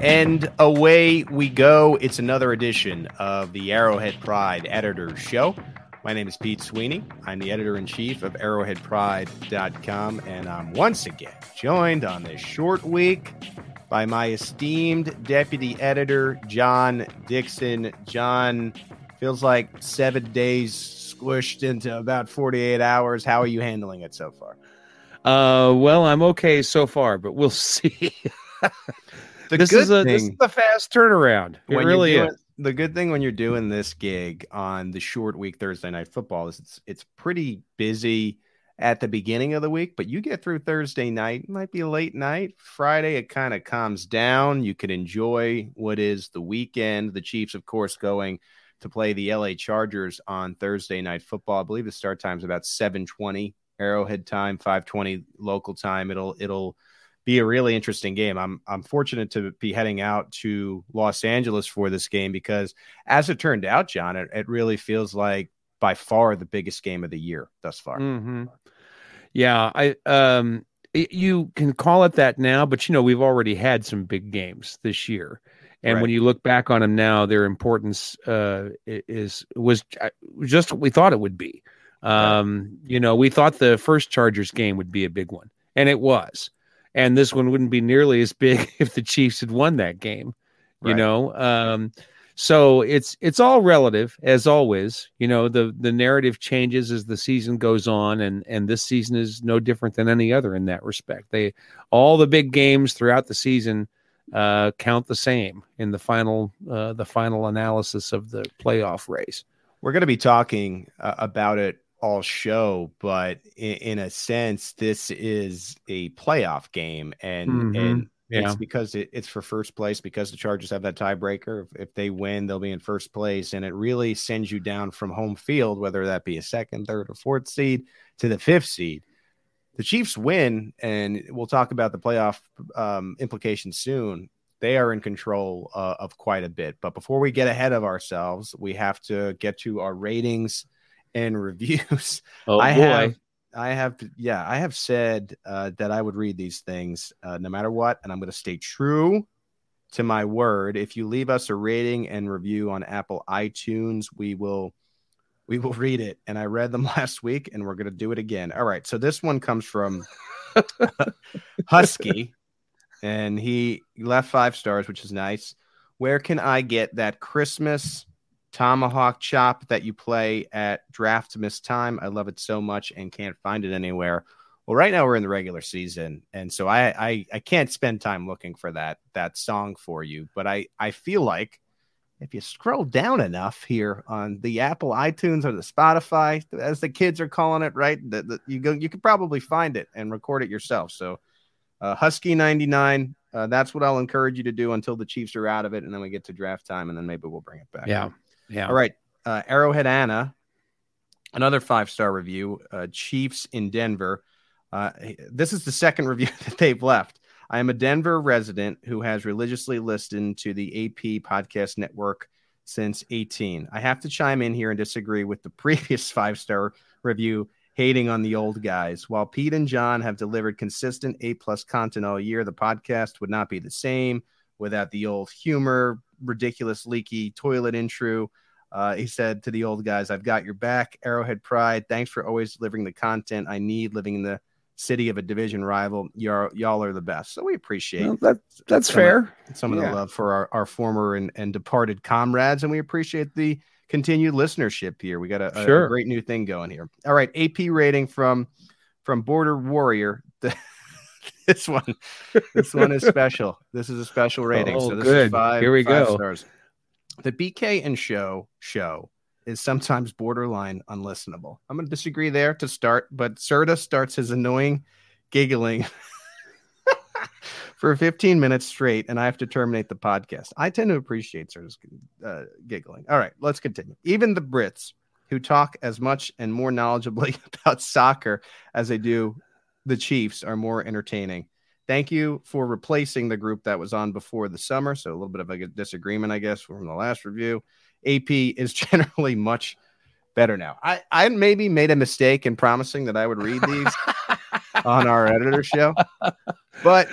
And away we go. It's another edition of the Arrowhead Pride Editor Show. My name is Pete Sweeney. I'm the editor in chief of arrowheadpride.com, and I'm once again joined on this short week by my esteemed deputy editor, John Dixon. John, feels like seven days squished into about 48 hours. How are you handling it so far? Uh, well, I'm okay so far, but we'll see. The this good is a thing, this is a fast turnaround. It really you're is. the good thing when you're doing this gig on the short week Thursday night football is it's it's pretty busy at the beginning of the week, but you get through Thursday night, it might be a late night. Friday it kind of calms down. You can enjoy what is the weekend. The Chiefs, of course, going to play the LA Chargers on Thursday night football. I believe the start time is about 720 Arrowhead time, 520 local time. It'll it'll be a really interesting game. I'm I'm fortunate to be heading out to Los Angeles for this game because, as it turned out, John, it, it really feels like by far the biggest game of the year thus far. Mhm. Yeah, I um you can call it that now, but you know we've already had some big games this year, and Right. when you look back on them now, their importance uh is was uh, just what we thought it would be. Um, you know, we thought the first Chargers game would be a big one, and it was, and this one wouldn't be nearly as big if the Chiefs had won that game. You Right. know, um, so it's it's all relative as always. You know, the the narrative changes as the season goes on, and and this season is no different than any other in that respect. They all the big games throughout the season uh, count the same in the final uh, the final analysis of the playoff race. We're going to be talking uh, about it all show, but in, in a sense, this is a playoff game, and Mhm. and Yeah. it's because it, it's for first place because the Chargers have that tiebreaker. If, if they win, they'll be in first place, and it really sends you down from home field, whether that be a second, third, or fourth seed to the fifth seed. The Chiefs win, and we'll talk about the playoff um, implications soon. They are in control uh, of quite a bit. But before we get ahead of ourselves, we have to get to our ratings and reviews. Oh I boy. have, I have, yeah, I have said uh, that I would read these things uh, no matter what, and I'm going to stay true to my word. If you leave us a rating and review on Apple iTunes, we will, we will read it. And I read them last week, and we're going to do it again. All right, so this one comes from Husky, and he left five stars, which is nice. Where can I get that Christmas tomahawk chop that you play at draft miss time? I love it so much and can't find it anywhere. Well, right now we're in the regular season, and so I I, I can't spend time looking for that that song for you. But I I feel like if you scroll down enough here on the Apple iTunes or the Spotify, as the kids are calling it, right? That that you go, you could probably find it and record it yourself. So, uh, Husky ninety nine. Uh, that's what I'll encourage you to do until the Chiefs are out of it, and then we get to draft time, and then maybe we'll bring it back. Yeah. Yeah. All right. Uh, Arrowhead Anna, another five star review. Uh, Chiefs in Denver. Uh, this is the second review that they've left. I am a Denver resident who has religiously listened to the AP Podcast Network since 18. I have to chime in here and disagree with the previous five star review hating on the old guys. While Pete and John have delivered consistent A plus content all year, the podcast would not be the same without the old humor, ridiculous leaky toilet intro. Uh, he said to the old guys, I've got your back, Arrowhead Pride. Thanks for always delivering the content I need living in the city of a division rival. Y'all, y'all are the best. So we appreciate Well, that, that's some fair. Of, some of the love for our, our former and, and departed comrades. And we appreciate the continued listenership here. We got a, a- a great new thing going here. All right. AP rating from from Border Warrior. this one, this one is special. This is a special rating. Oh, so this good. is five. Here we five go. Stars. The BK and Show show is sometimes borderline unlistenable. I'm going to disagree there to start, but Serta starts his annoying giggling for 15 minutes straight, and I have to terminate the podcast. I tend to appreciate Serta's uh, giggling. All right, let's continue. Even the Brits, who talk as much and more knowledgeably about soccer as they do the Chiefs, are more entertaining. Thank you for replacing the group that was on before the summer. So a little bit of a disagreement, I guess, from the last review. AP is generally much better now. I, I maybe made a mistake in promising that I would read these on our editor show, but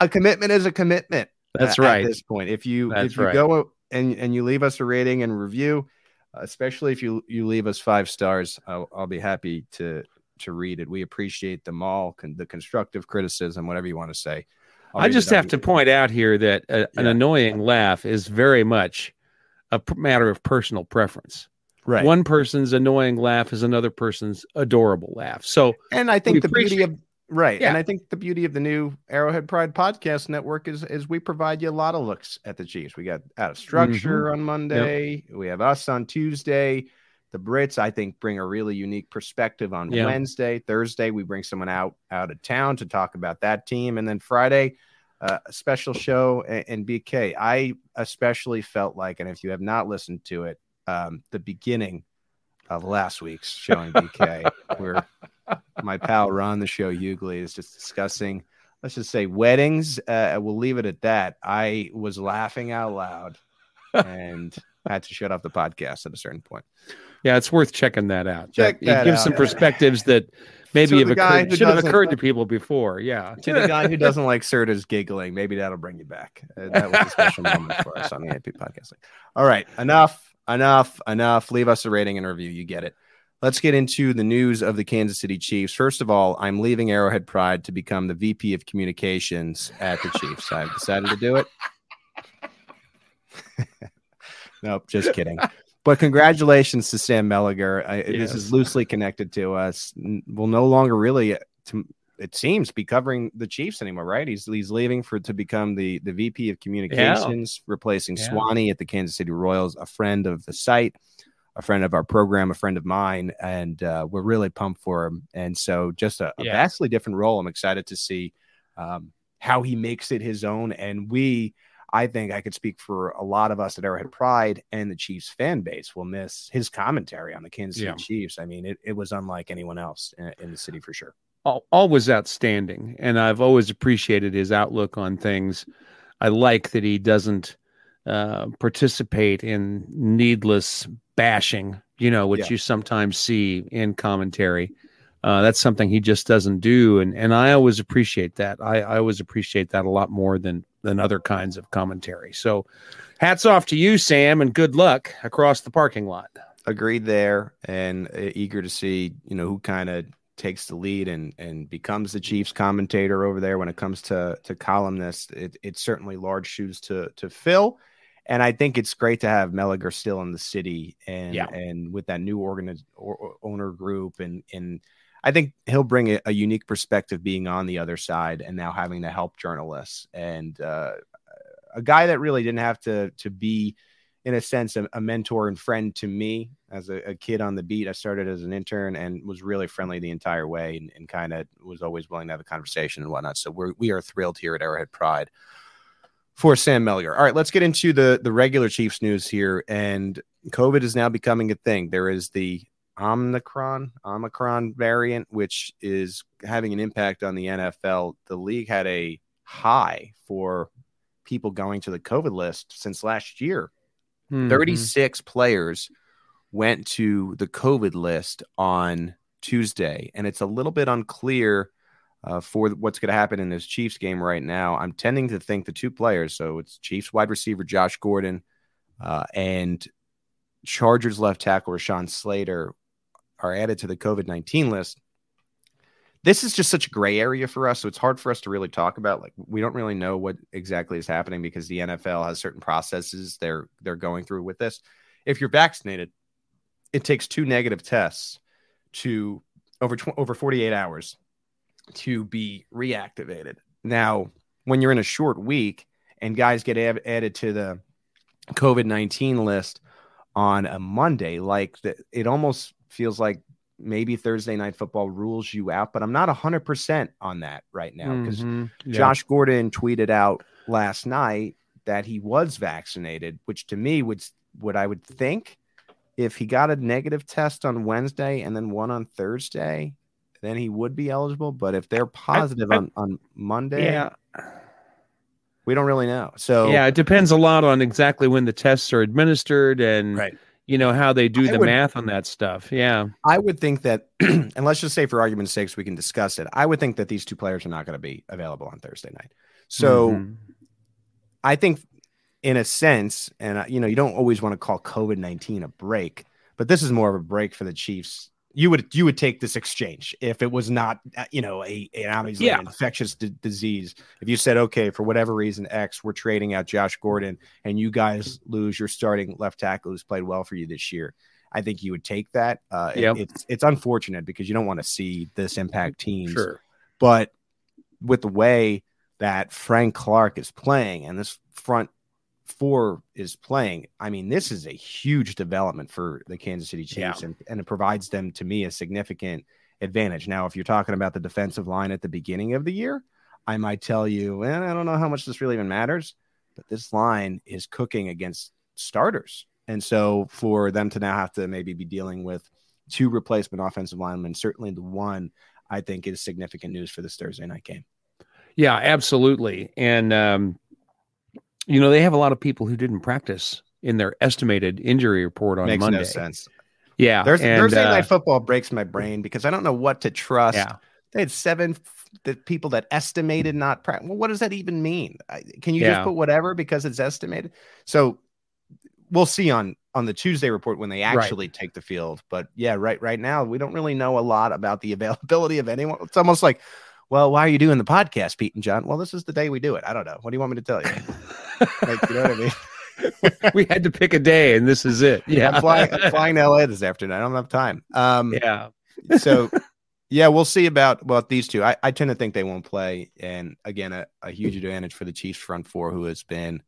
a commitment is a commitment. That's uh, right. At this point, if you That's if you right. go and and you leave us a rating and review, especially if you you leave us five stars, I'll, I'll be happy to to read it. We appreciate them all, con- the constructive criticism, whatever you want to say. I'll I just have to point out here that a, an annoying laugh is very much a p- matter of personal preference. right. One person's annoying laugh is another person's adorable laugh. So and I think the beauty of right, Yeah. and I think the beauty of the new Arrowhead Pride podcast network is is we provide you a lot of looks at the Chiefs. We got out of structure Mm-hmm. on Monday. We have us on Tuesday. The Brits, I think, bring a really unique perspective on Yeah. Wednesday. Thursday, we bring someone out out of town to talk about that team, and then Friday, uh, a special show and, and BK. I especially felt like, and if you have not listened to it, um, the beginning of last week's showing BK, where my pal Ron, the show Hughley, is just discussing, let's just say weddings. Uh, we'll leave it at that. I was laughing out loud and had to shut off the podcast at a certain point. Yeah, it's worth checking that out. Check it that gives out. some perspectives that maybe have occurred, should have occurred to people before. Yeah. To the guy who doesn't like Serta's giggling, maybe that'll bring you back. Uh, that was a special moment for us on the AP podcast. All right, enough, enough, enough. Leave us a rating and review. You get it. Let's get into the news of the Kansas City Chiefs. First of all, I'm leaving Arrowhead Pride to become the VP of Communications at the Chiefs. I've decided to do it. nope, just kidding. But congratulations to Sam Mellinger. I, This is loosely connected to us. Will no longer really, uh, to, it seems, be covering the Chiefs anymore, right? He's he's leaving for to become the the VP of Communications, replacing Yeah. Swanee at the Kansas City Royals, a friend of the site, a friend of our program, a friend of mine, and uh, we're really pumped for him. And so, just a, a vastly different role. I'm excited to see um, how he makes it his own, and we. I think I could speak for a lot of us at Arrowhead Pride and the Chiefs fan base will miss his commentary on the Kansas City Yeah. Chiefs. I mean, it, it was unlike anyone else in, in the city for sure. always outstanding and i've always appreciated his outlook on things i like that he doesn't uh, participate in needless bashing you know which Yeah. you sometimes see in commentary uh, that's something he just doesn't do and, and i always appreciate that I, I always appreciate that a lot more than than other kinds of commentary so hats off to you sam and good luck across the parking lot Agreed there, and uh, eager to see you know who kind of takes the lead and and becomes the Chiefs commentator over there when it comes to to columnists. It, it's certainly large shoes to to fill. And I think it's great to have Mellinger still in the city and Yeah. and with that new or owner group and and I think he'll bring a, a unique perspective being on the other side and now having to help journalists and uh, a guy that really didn't have to to be in a sense a, a mentor and friend to me as a, a kid on the beat. I started as an intern and was really friendly the entire way and, and kind of was always willing to have a conversation and whatnot. So we're we are thrilled here at Arrowhead Pride for Sam Mellinger. All right, let's get into the the regular Chiefs news here. And COVID is now becoming a thing. There is the Omicron Omicron variant, which is having an impact on the NFL. The league had a high for people going to the COVID list since last year. Mhm. 36 players went to the COVID list on Tuesday, and it's a little bit unclear uh, for what's going to happen in this Chiefs game right now. I'm tending to think the two players, so it's Chiefs wide receiver Josh Gordon uh, and Chargers left tackle Rashawn Slater, are added to the COVID 19 list. This is just such a gray area for us. So it's hard for us to really talk about. Like, we don't really know what exactly is happening because the NFL has certain processes they're they're going through with this. If you're vaccinated, it takes two negative tests to over tw- over 48 hours to be reactivated. Now, when you're in a short week and guys get added to the COVID 19 list on a Monday, like the, it almost feels like maybe Thursday night football rules you out, but I'm not 100% on that right now because Mhm. Yeah. Josh Gordon tweeted out last night that he was vaccinated, which to me would what I would think if he got a negative test on Wednesday and then one on Thursday, then he would be eligible. But if they're positive I- on, on Monday, yeah. we don't really know. So Yeah, it depends a lot on exactly when the tests are administered and Right. You know how they do the would- math on that stuff. Yeah. I would think that, and let's just say for argument's sake, so we can discuss it. I would think that these two players are not going to be available on Thursday night. So Mhm. I think, in a sense, and uh, you know, you don't always want to call COVID nineteen a break, but this is more of a break for the Chiefs. You would you would take this exchange if it was not uh, you know a an obviously Yeah. infectious d- disease. If you said okay for whatever reason X, we're trading out Josh Gordon, and you guys lose your starting left tackle who's played well for you this year. I think you would take that. Uh, it- it's it's unfortunate because you don't want to see this impact teams sure. but with the way that Frank Clark is playing and this front four is playing, I mean, this is a huge development for the Kansas City Chiefs, Yeah. and, and it provides them to me a significant advantage. Now, if you're talking about the defensive line at the beginning of the year, I might tell you, and I don't know how much this really even matters, but this line is cooking against starters. And so for them to now have to maybe be dealing with two replacement offensive linemen, certainly the one I think is significant news for this Thursday night game. Yeah, absolutely. And um, you know, they have a lot of people who didn't practice in their estimated injury report on Makes Monday. no sense. Yeah. There's, and, Thursday uh, night football breaks my brain because I don't know what to trust. Yeah. They had seven the people that estimated not practice. Well, what does that even mean? I, can you Yeah. just put whatever because it's estimated? So we'll see on on the Tuesday report when they Right. actually take the field. But yeah, right right now we don't really know a lot about the availability of anyone. It's almost like, well, why are you doing the podcast, Pete and John? Well, this is the day we do it. I don't know. What do you want me to tell you? like, you know what I mean? we had to pick a day, and this is it. Yeah. I'm flying, I'm flying to LA this afternoon. I don't have time. Um, yeah. so yeah, we'll see about well these two. I, I tend to think they won't play, and again, a, a huge advantage for the Chiefs front four, who has been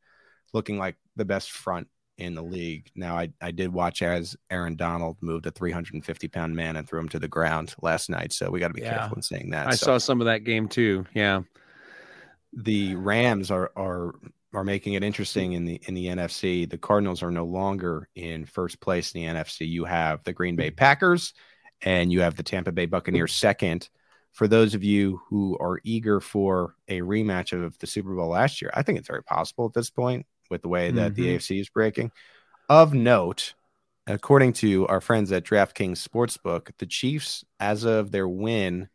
looking like the best front in the league. Now, I I did watch as Aaron Donald moved a 350 pound man and threw him to the ground last night, so we got to be Yeah. careful in saying that. I So saw some of that game too. Yeah. the Rams are are are making it interesting in the in the NFC. The Cardinals are no longer in first place in the NFC. You have the Green Bay Packers and you have the Tampa Bay Buccaneers second. For those of you who are eager for a rematch of the Super Bowl last year, I think it's very possible at this point with the way that the Mhm. AFC is breaking. Of note, according to our friends at DraftKings Sportsbook, the Chiefs, as of their win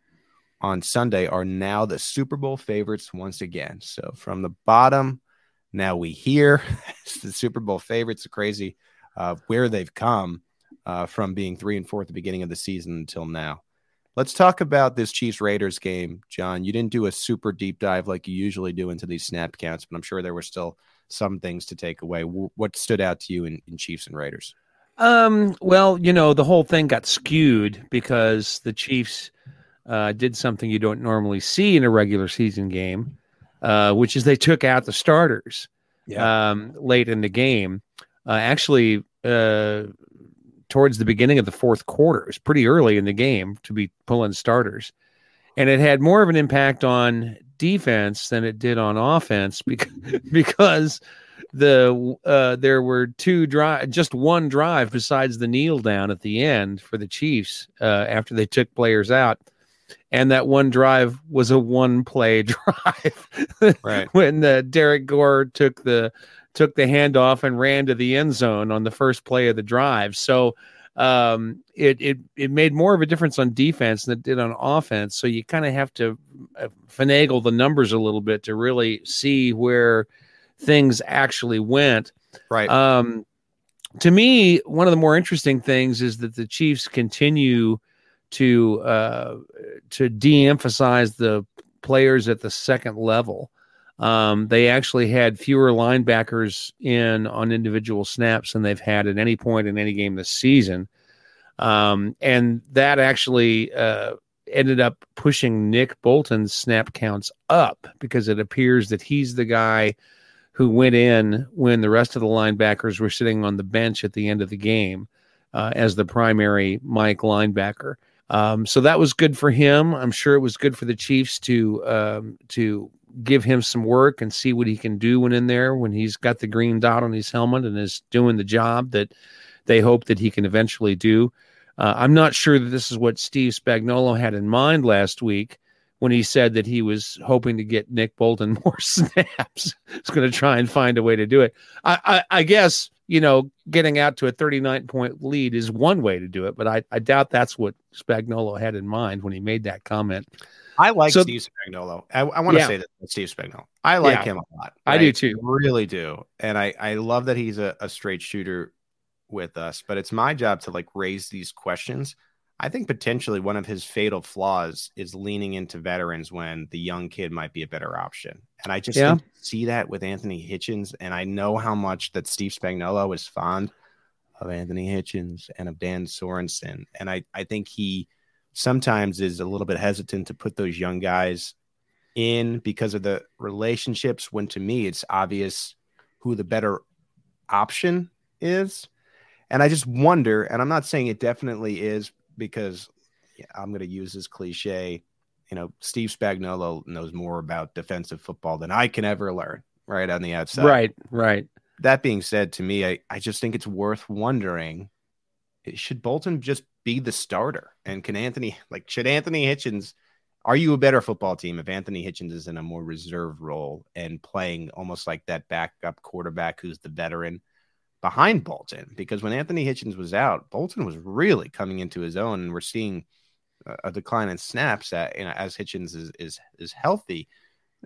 on Sunday, are now the Super Bowl favorites once again. So from the bottom, now we hear the Super Bowl favorites. Are crazy uh, where they've come uh, from being three and four at the beginning of the season until now. Let's talk about this Chiefs Raiders game, John. You didn't do a super deep dive like you usually do into these snap counts, but I'm sure there were still some things to take away. What stood out to you in, in Chiefs and Raiders? Um, well, you know, the whole thing got skewed because the Chiefs uh, did something you don't normally see in a regular season game, uh, which is they took out the starters um, late in the game. Uh, actually, uh, towards the beginning of the fourth quarter, it was pretty early in the game to be pulling starters. And it had more of an impact on defense than it did on offense because, because the uh, there were two drive, just one drive besides the kneel down at the end for the Chiefs uh, after they took players out, and that one drive was a one play drive. Right. when uh, Derrick Gore took the took the handoff and ran to the end zone on the first play of the drive. So um, it it it made more of a difference on defense than it did on offense. So you kind of have to uh, finagle the numbers a little bit to really see where things actually went. Right. Um, to me, one of the more interesting things is that the Chiefs continue to uh, to de-emphasize the players at the second level. Um, they actually had fewer linebackers in on individual snaps than they've had at any point in any game this season. Um, and that actually uh, ended up pushing Nick Bolton's snap counts up because it appears that he's the guy who went in when the rest of the linebackers were sitting on the bench at the end of the game uh, as the primary Mike linebacker. Um, so that was good for him. I'm sure it was good for the Chiefs to um, to give him some work and see what he can do when in there when he's got the green dot on his helmet and is doing the job that they hope that he can eventually do. Uh, I'm not sure that this is what Steve Spagnuolo had in mind last week when he said that he was hoping to get Nick Bolton more snaps. He's going to try and find a way to do it. I, I, I, guess you know getting out to a 39 point lead is one way to do it, but I, I doubt that's what Spagnuolo had in mind when he made that comment. I like so, Steve Spagnuolo. I, I want to yeah. say that Steve Spagnuolo. I like yeah. him a lot. Right? I do too. really do, and I I love that he's a, a straight shooter with us. But it's my job to like raise these questions I think potentially one of his fatal flaws is leaning into veterans when the young kid might be a better option. And I just yeah. see that with Anthony Hitchens. And I know how much that Steve Spagnuolo is fond of Anthony Hitchens and of Dan Sorensen. And I, I think he sometimes is a little bit hesitant to put those young guys in because of the relationships when to me it's obvious who the better option is. And I just wonder, and I'm not saying it definitely is because I'm going to use this cliche. You know, Steve Spagnuolo knows more about defensive football than I can ever learn. Right on the outside. Right. Right. That being said, to me, I, I just think it's worth wondering: eh, should Bolton just be the starter? And can Anthony like should Anthony Hitchens? Are you a better football team if Anthony Hitchens is in a more reserve role and playing almost like that backup quarterback who's the veteran? Behind Bolton because when Anthony Hitchens was out, Bolton was really coming into his own, and we're seeing a decline in snaps at, you know, as Hitchens is is is healthy.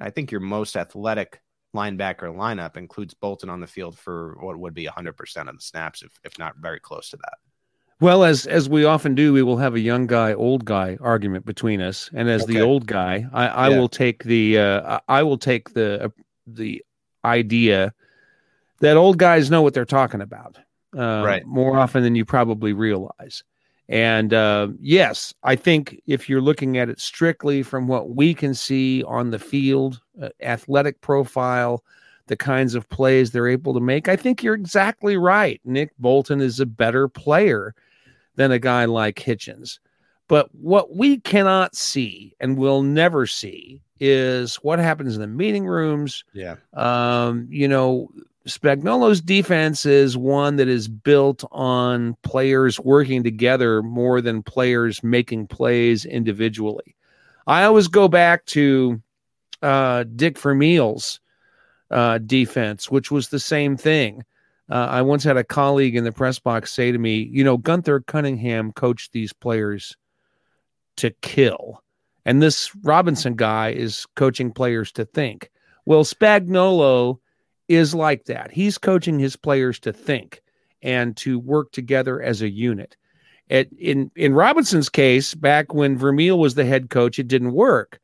I think your most athletic linebacker lineup includes Bolton on the field for what would be 100% of the snaps, if, if not very close to that. Well, as as we often do, we will have a young guy, old guy argument between us, and as okay. the old guy, I, I yeah. will take the uh, I will take the uh, the idea that old guys know what they're talking about uh, right. more often than you probably realize. And uh, yes, I think if you're looking at it strictly from what we can see on the field, uh, athletic profile, the kinds of plays they're able to make, I think you're exactly right. Nick Bolton is a better player than a guy like Hitchens. But what we cannot see and will never see is what happens in the meeting rooms. Yeah. Um, you know, Spagnuolo's defense is one that is built on players working together more than players making plays individually. I always go back to uh, Dick Vermeil's uh, defense, which was the same thing. Uh, I once had a colleague in the press box say to me, you know, Gunther Cunningham coached these players to kill. And this Robinson guy is coaching players to think. Well, Spagnuolo is like that. He's coaching his players to think and to work together as a unit. It, in in Robinson's case, back when Vermeil was the head coach, it didn't work.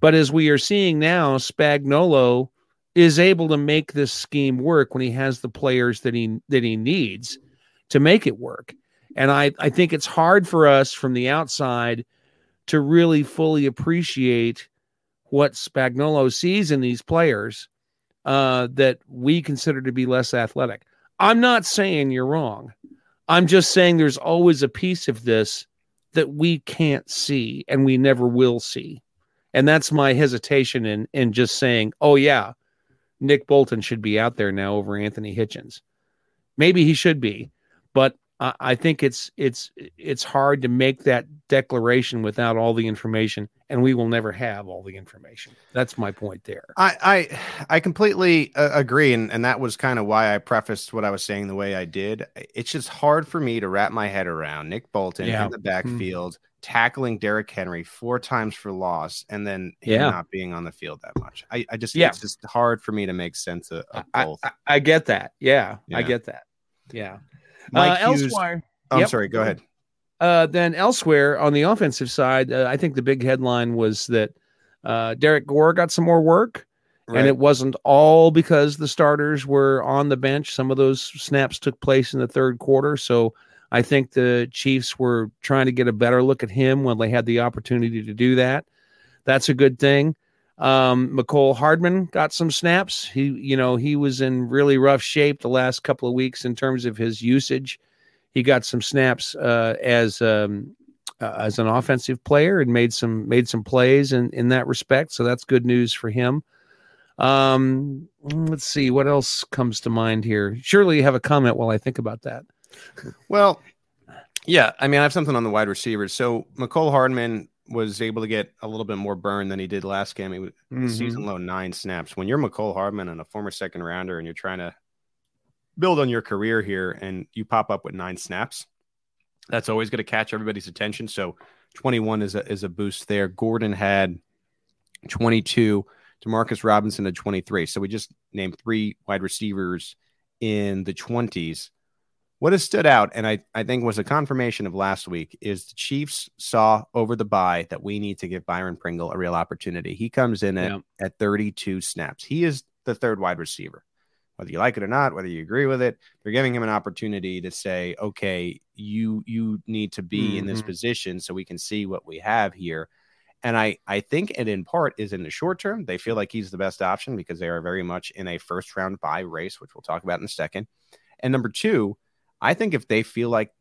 But as we are seeing now, Spagnuolo is able to make this scheme work when he has the players that he that he needs to make it work. And I, I think it's hard for us from the outside to really fully appreciate what Spagnuolo sees in these players uh, that we consider to be less athletic. I'm not saying you're wrong. I'm just saying there's always a piece of this that we can't see and we never will see. And that's my hesitation in in just saying, "Oh yeah, Nick Bolton should be out there now over Anthony Hitchens." Maybe he should be, but I, I think it's it's it's hard to make that declaration without all the information, and we will never have all the information. That's my point there. I I, I completely uh, agree, and and that was kind of why I prefaced what I was saying the way I did. It's just hard for me to wrap my head around Nick Bolton Yeah. in the backfield tackling Derrick Henry four times for loss, and then him Yeah. not being on the field that much. I, I just Yeah. it's just hard for me to make sense of, of I, both. I, I get that. Yeah, I get that. Yeah. Mike uh, Hughes- elsewhere, oh, I'm Yep. sorry. Go ahead. uh, then elsewhere on the offensive side, uh, I think the big headline was that uh, Derrick Gore got some more work. Right. And it wasn't all because the starters were on the bench. Some of those snaps took place in the third quarter. So I think the Chiefs were trying to get a better look at him when they had the opportunity to do that. That's a good thing. Um, Mecole Hardman got some snaps. He, you know, he was in really rough shape the last couple of weeks in terms of his usage. He got some snaps uh, as um, uh, as an offensive player and made some made some plays in in that respect. So that's good news for him. Um, let's see what else comes to mind here. Surely you have a comment while I think about that. Well, yeah, I mean, I have something on the wide receivers. So Mecole Hardman was able to get a little bit more burn than he did last game. He was Mhm. season low nine snaps. When you're Mecole Hardman and a former second rounder, and you're trying to build on your career here, and you pop up with nine snaps, that's always going to catch everybody's attention. So 21 is a is a boost there. Gordon had 22. Demarcus Robinson had 23. So we just named three wide receivers in the 20s. What has stood out, and I, I think was a confirmation of last week, is the Chiefs saw over the bye that we need to give Byron Pringle a real opportunity. He comes in at, Yeah. at 32 snaps. He is the third wide receiver. Whether you like it or not, whether you agree with it, they're giving him an opportunity to say, okay, you you need to be in this Mhm. position so we can see what we have here. And I, I think it in part is in the short term, they feel like he's the best option because they are very much in a first round bye race, which we'll talk about in a second. And number two, I think if they feel like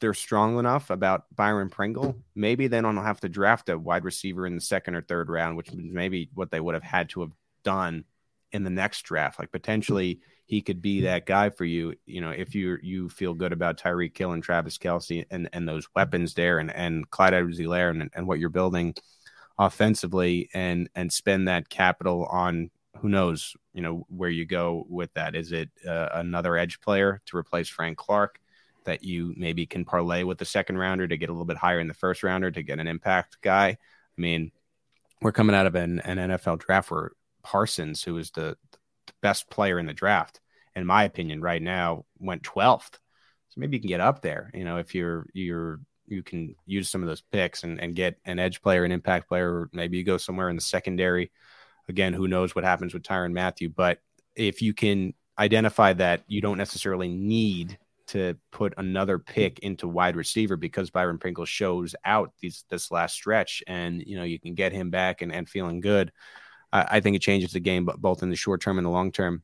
they're strong enough about Byron Pringle, maybe they don't have to draft a wide receiver in the second or third round, which is maybe what they would have had to have done in the next draft. Like potentially he could be that guy for you, you know, if you you feel good about Tyreek Hill and Travis Kelce and and those weapons there and and Clyde Edwards-Helaire and and what you're building offensively and and spend that capital on who knows, you know, where you go with that. Is it uh, another edge player to replace Frank Clark that you maybe can parlay with the second rounder to get a little bit higher in the first rounder to get an impact guy? I mean, we're coming out of an, an NFL draft where Parsons, who is the, the best player in the draft, in my opinion, right now, went 12th. So maybe you can get up there, you know, if you're, you're, you can use some of those picks and, and get an edge player, an impact player, or maybe you go somewhere in the secondary. Again, who knows what happens with Tyrann Mathieu, but if you can identify that you don't necessarily need to put another pick into wide receiver because Byron Pringle shows out these this last stretch and you know you can get him back and, and feeling good. I, think it changes the game but both in the short term and the long term.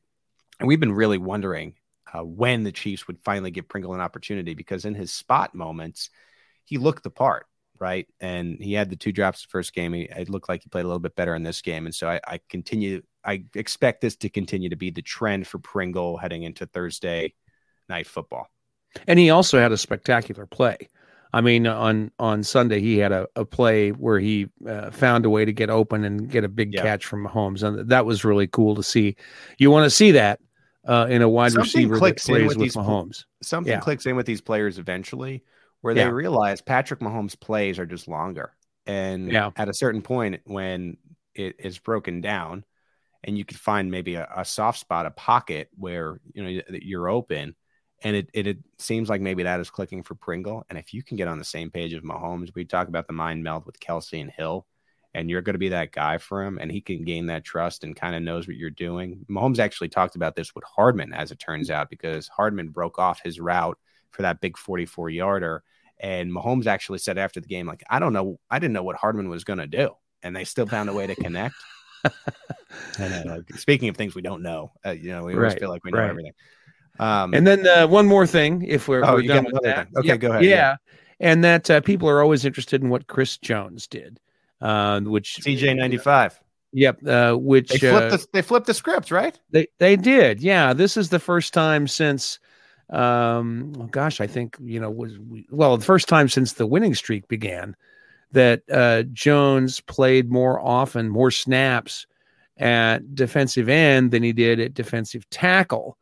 And we've been really wondering uh, when the Chiefs would finally give Pringle an opportunity because in his spot moments, he looked the part, right? And he had the two drops the first game. He, it looked like he played a little bit better in this game. And so I, I continue, I expect this to continue to be the trend for Pringle heading into Thursday night football. And he also had a spectacular play. I mean, on on Sunday he had a, a play where he uh, found a way to get open and get a big Yeah. catch from Mahomes, and that was really cool to see. You want to see that uh, in a wide Something receiver that plays with with these Mahomes. Something Yeah. clicks in with these players eventually where Yeah. they realize Patrick Mahomes' plays are just longer. And Yeah. at a certain point when it is broken down and you could find maybe a, a soft spot, a pocket where you know you're open and it, it it seems like maybe that is clicking for Pringle. And if you can get on the same page of Mahomes, we talk about the mind meld with Kelce and Hill, and you're going to be that guy for him, and he can gain that trust and kind of knows what you're doing. Mahomes actually talked about this with Hardman, as it turns mm. out, because Hardman broke off his route for that big 44 yarder. And Mahomes actually said after the game, like, I don't know, I didn't know what Hardman was going to do. And they still found a way to connect. and uh, speaking of things we don't know, uh, you know, we always Right, feel like we know right. everything. Um, And then uh, one more thing, if we're, Oh, we're done with that. thing. Okay, Yeah, go ahead, Yeah, yeah. and that uh, people are always interested in what Chris Jones did, uh, which CJ 95. Yep, uh, which They uh, flipped, the, they flipped the script, right? They they did, yeah. This is the first time since um, well, gosh, I think you know was well the first time since the winning streak began that uh, Jones played more often, more snaps at defensive end than he did at defensive tackle.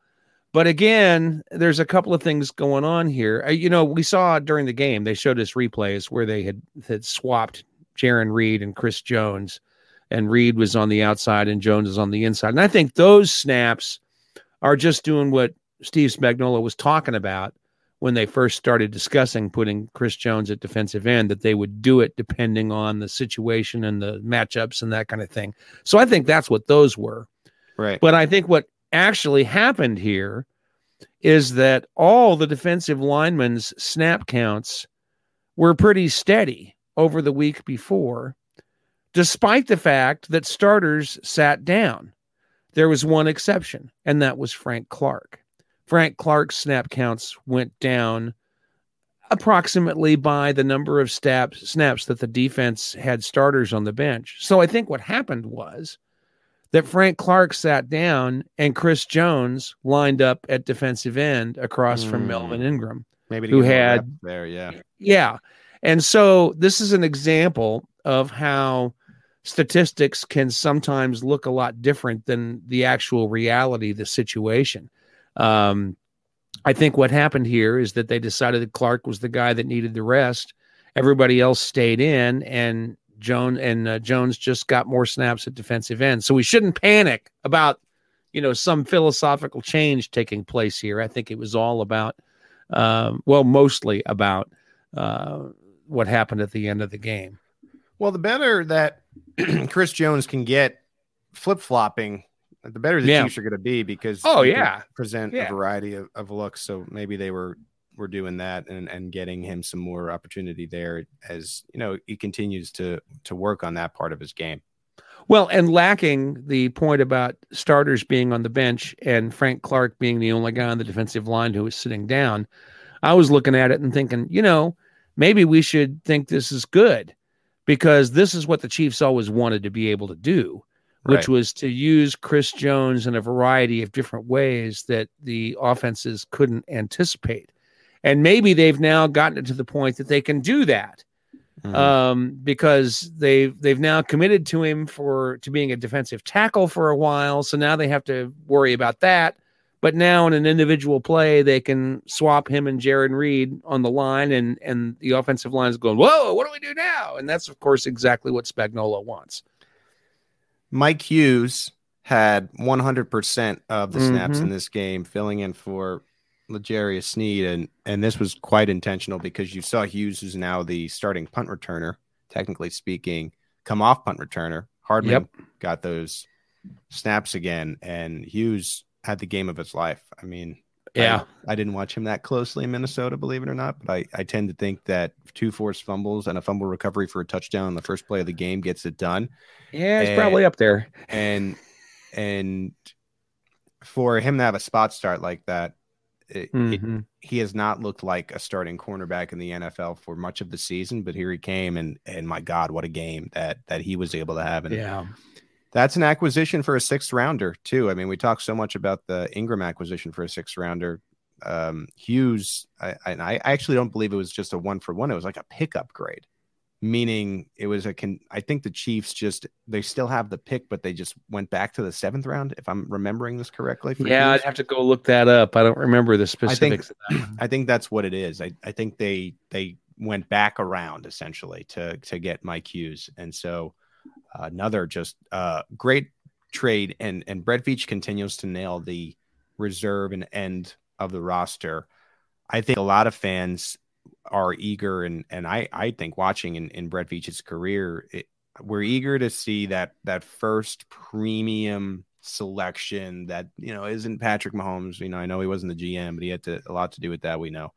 But again, there's a couple of things going on here. Uh, you know, we saw during the game they showed us replays where they had had swapped Jarran Reed and Chris Jones, and Reed was on the outside and Jones is on the inside. And I think those snaps are just doing what Steve Spagnuolo was talking about when they first started discussing putting Chris Jones at defensive end, that they would do it depending on the situation and the matchups and that kind of thing. So I think that's what those were. Right. But I think what actually happened here is that all the defensive linemen's snap counts were pretty steady over the week before, despite the fact that starters sat down. There was one exception, and that was Frank Clark. Frank Clark's snap counts went down approximately by the number of snaps snaps that the defense had starters on the bench. So I think what happened was that Frank Clark sat down and Chris Jones lined up at defensive end across mm. from Melvin Ingram. Maybe who had there, yeah. Yeah. And so this is an example of how statistics can sometimes look a lot different than the actual reality of the situation. Um, I think what happened here is that they decided that Clark was the guy that needed the rest. Everybody else stayed in, and Jones and uh, Jones just got more snaps at defensive end. So we shouldn't panic about you know some philosophical change taking place here. I think it was all about, um, well, mostly about uh, what happened at the end of the game. Well, the better that Chris Jones can get flip flopping the better the yeah. Chiefs are going to be because oh yeah, present yeah. a variety of, of looks. So maybe they were were doing that and and getting him some more opportunity there as you know he continues to to work on that part of his game. Well, and lacking the point about starters being on the bench and Frank Clark being the only guy on the defensive line who was sitting down, I was looking at it and thinking, you know, maybe we should think this is good because this is what the Chiefs always wanted to be able to do which right. was to use Chris Jones in a variety of different ways that the offenses couldn't anticipate. And maybe they've now gotten it to the point that they can do that. Mm-hmm. Um, because they've they've now committed to him for to being a defensive tackle for a while. So now they have to worry about that. But now in an individual play, they can swap him and Jarran Reed on the line, and and the offensive line is going, whoa, what do we do now? And that's of course exactly what Spagnuolo wants. Mike Hughes had 100% of the mm-hmm. snaps in this game, filling in for L'Jarius Sneed, and and this was quite intentional because you saw Hughes, who's now the starting punt returner, technically speaking, come off punt returner. Hardman yep. got those snaps again, and Hughes had the game of his life. I mean, yeah, I, I, didn't watch him that closely in Minnesota, believe it or not, but I, I tend to think that two forced fumbles and a fumble recovery for a touchdown on the first play of the game gets it done. Yeah, it's and, probably up there. And and for him to have a spot start like that, it, mm-hmm. it, he has not looked like a starting cornerback in the NFL for much of the season. But here he came, and and my God, what a game that that he was able to have. And yeah, that's an acquisition for a sixth rounder too. I mean, we talk so much about the Ingram acquisition for a sixth rounder. Um, Hughes, I, I actually don't believe it was just a one for one. It was like a pickup grade, meaning it was a. Con- I think the Chiefs just they still have the pick, but they just went back to the seventh round. If I'm remembering this correctly. yeah, Hughes. I'd have to go look that up. I don't remember the specifics. I think, I think that's what it is. I, I think they they went back around essentially to to get Mike Hughes, and so another just uh, great trade. And and Brett Veach continues to nail the reserve and end of the roster. I think a lot of fans are eager, and and I I think watching in, in Brett Veach's career, it, we're eager to see that that first premium selection that you know isn't Patrick Mahomes. You know, I know he wasn't the GM, but he had to, a lot to do with that. We know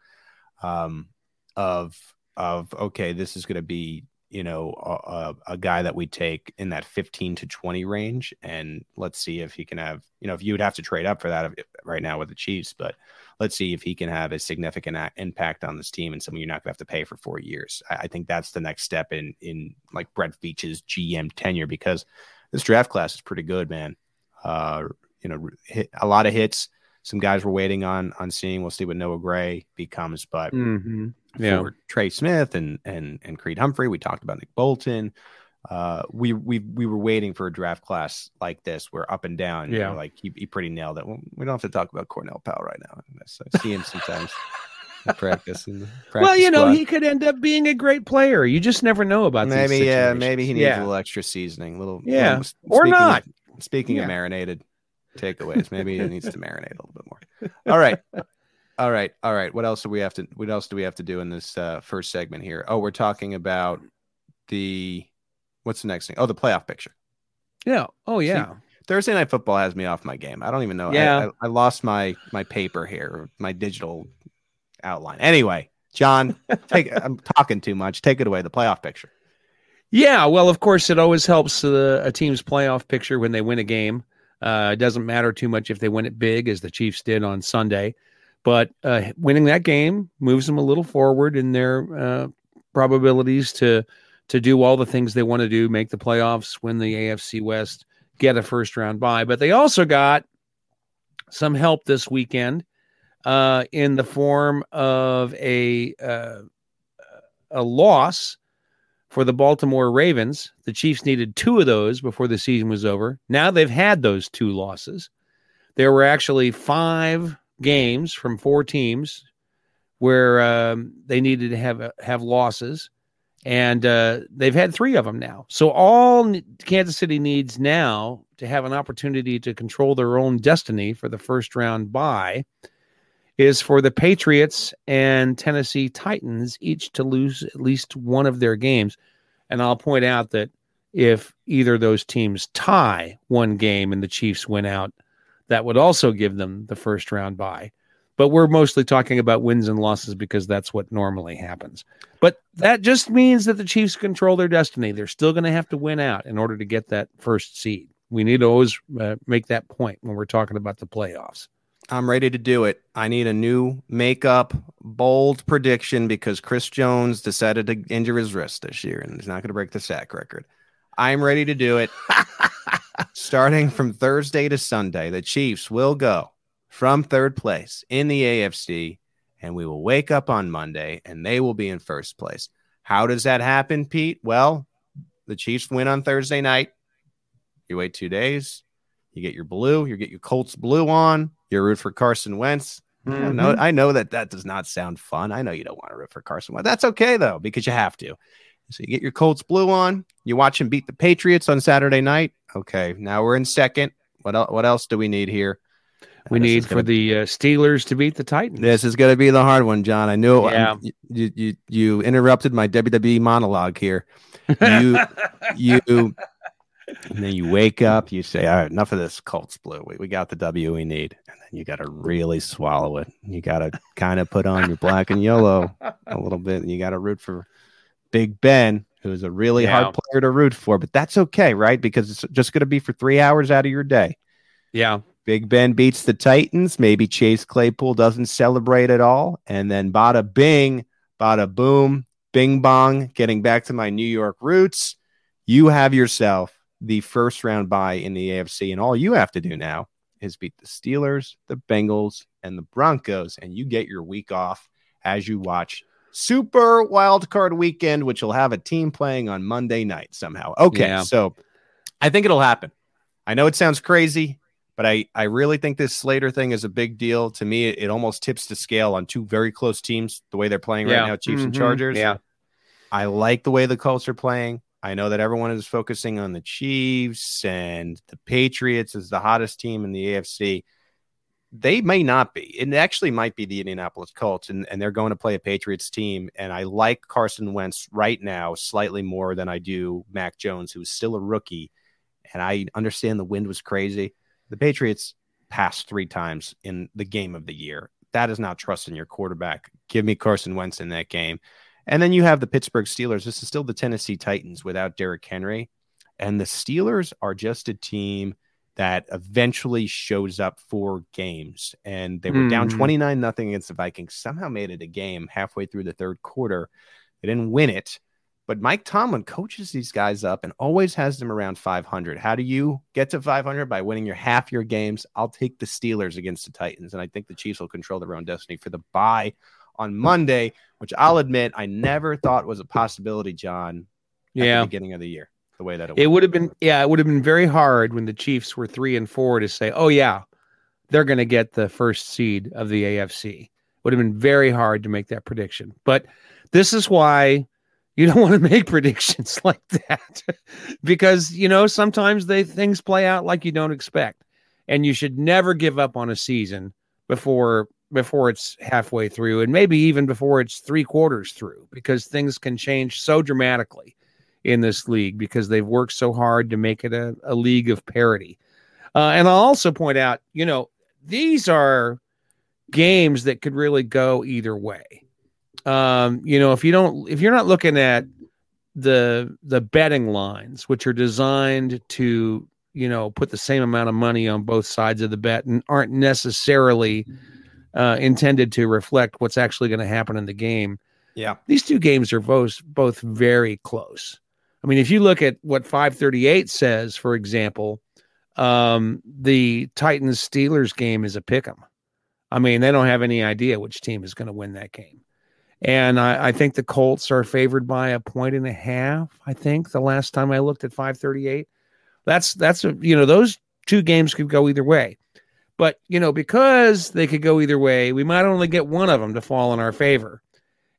um, of of okay, this is going to be you know, a, a, guy that we take in that 15 to 20 range. And let's see if he can have, you know, if you would have to trade up for that right now with the Chiefs, but let's see if he can have a significant impact on this team and someone you're not going to have to pay for four years. I, think that's the next step in, in like Brett Veach's GM tenure because this draft class is pretty good, man. Uh, you know, a lot of hits, some guys we're waiting on on seeing. We'll see what Noah Gray becomes, but Mm-hmm. Yeah. for Trey Smith and and and Creed Humphrey, we talked about Nick Bolton. Uh, we we we were waiting for a draft class like this. We're up and down. you Yeah. know, like he, he pretty nailed it. Well, we don't have to talk about Cornell Powell right now. I see him sometimes in practice. In the Well, you know, squad. he could end up being a great player. You just never know about maybe yeah, maybe he needs Yeah. a little extra seasoning. Little Yeah. little- Or speaking not. Speaking of marinated takeaways, maybe it needs to marinate a little bit more. All right. All right, all right. What else do we have to? What else do we have to do in this uh, first segment here? Oh, we're talking about the what's the next thing? Oh, the playoff picture. Yeah. Oh, yeah. Thursday night football has me off my game. I don't even know. I- Yeah. I, I lost my my paper here, my digital outline. Anyway, John, take. I'm talking too much. Take it away. The playoff picture. Yeah, well, of course, it always helps uh, a team's playoff picture when they win a game. Uh, it doesn't matter too much if they win it big, as the Chiefs did on Sunday, but uh, winning that game moves them a little forward in their uh, probabilities to to do all the things they want to do, make the playoffs, win the AFC West, get a first round bye. But they also got some help this weekend uh, in the form of a uh, a loss for the Baltimore Ravens. The Chiefs needed two of those before the season was over. Now they've had those two losses. There were actually five games from four teams where um, they needed to have have losses, and uh, they've had three of them now. So all Kansas City needs now to have an opportunity to control their own destiny for the first round bye is for the Patriots and Tennessee Titans each to lose at least one of their games. And I'll point out that if either of those teams tie one game and the Chiefs win out, that would also give them the first round bye. But we're mostly talking about wins and losses because that's what normally happens. But that just means that the Chiefs control their destiny. They're still going to have to win out in order to get that first seed. We need to always uh, make that point when we're talking about the playoffs. I'm ready to do it. I need a new makeup, bold prediction because Chris Jones decided to injure his wrist this year and he's not going to break the sack record. I'm ready to do it. Starting from Thursday to Sunday, the Chiefs will go from third place in the AFC, and we will wake up on Monday and they will be in first place. How does that happen, Pete? Well, the Chiefs win on Thursday night. You wait two days, you get your blue, you get your Colts blue on, you root for Carson Wentz. I Mm-hmm. know, I know that that does not sound fun. I know you don't want to root for Carson Wentz. That's okay though, because you have to. So you get your Colts blue on. You watch him beat the Patriots on Saturday night. Okay, now we're in second. What else? What else do we need here? We This need for gonna- the uh, Steelers to beat the Titans. This is going to be the hard one, John. I knew. Yeah. You, you you interrupted my WWE monologue here. You you and then you wake up. You say, "All right, enough of this Colts blue. We, we got the W we need." And then you got to really swallow it. You got to kind of put on your black and yellow a little bit, and you got to root for Big Ben, who's a really Yeah. hard player to root for. But that's okay, right? Because it's just going to be for three hours out of your day. yeah. Big Ben beats the Titans. Maybe Chase Claypool doesn't celebrate at all. And then bada bing, bada boom, bing bong, getting back to my New York roots. You have yourself the first round bye in the AFC. And all you have to do now is beat the Steelers, the Bengals, and the Broncos. And you get your week off as you watch Super Wild Card Weekend, which will have a team playing on Monday night somehow. Okay. Yeah. So I think it'll happen. I know it sounds crazy, but I, I really think this Slater thing is a big deal. To me, it, it almost tips the scale on two very close teams, the way they're playing right Yeah. now, Chiefs and Mhm. Chargers. Yeah. I like the way the Colts are playing. I know that everyone is focusing on the Chiefs and the Patriots as the hottest team in the AFC. They may not be. It actually might be the Indianapolis Colts, and, and they're going to play a Patriots team. And I like Carson Wentz right now slightly more than I do Mac Jones, who's still a rookie. And I understand the wind was crazy. The Patriots passed three times in the game of the year. That is not trusting your quarterback. Give me Carson Wentz in that game. And then you have the Pittsburgh Steelers. This is still the Tennessee Titans without Derrick Henry. And the Steelers are just a team that eventually shows up for games. And they were down Mhm. 29 nothing against the Vikings, somehow made it a game halfway through the third quarter. They didn't win it, But Mike Tomlin coaches these guys up and always has them around 500. How do you get to 500? By winning your half your games. I'll take the Steelers against the Titans, and I think the Chiefs will control their own destiny for the bye on Monday, which I'll admit I never thought was a possibility, John. yeah, beginning of the year, the way that it, it would have been. Yeah, it would have been very hard when the Chiefs were three and four to say, "Oh yeah, they're going to get the first seed of the AFC." Would have been very hard to make that prediction, but this is why you don't want to make predictions like that because you know sometimes they things play out like you don't expect and you should never give up on a season before before it's halfway through and maybe even before it's three quarters through because things can change so dramatically in this league because they've worked so hard to make it a, a league of parity. Uh, and i'll also point out you know these are games that could really go either way. Um, you know, if you don't, if you're not looking at the the betting lines, which are designed to, you know, put the same amount of money on both sides of the bet and aren't necessarily uh, intended to reflect what's actually going to happen in the game. Yeah, these two games are both both very close. I mean, if you look at what 538 says, for example, um, the Titans Steelers game is a pick 'em. I mean, they don't have any idea which team is going to win that game. And I, I, think the Colts are favored by a point and a half. I think the last time I looked at 538. That's that's a, you know those two games could go either way. But you know because they could go either way, we might only get one of them to fall in our favor.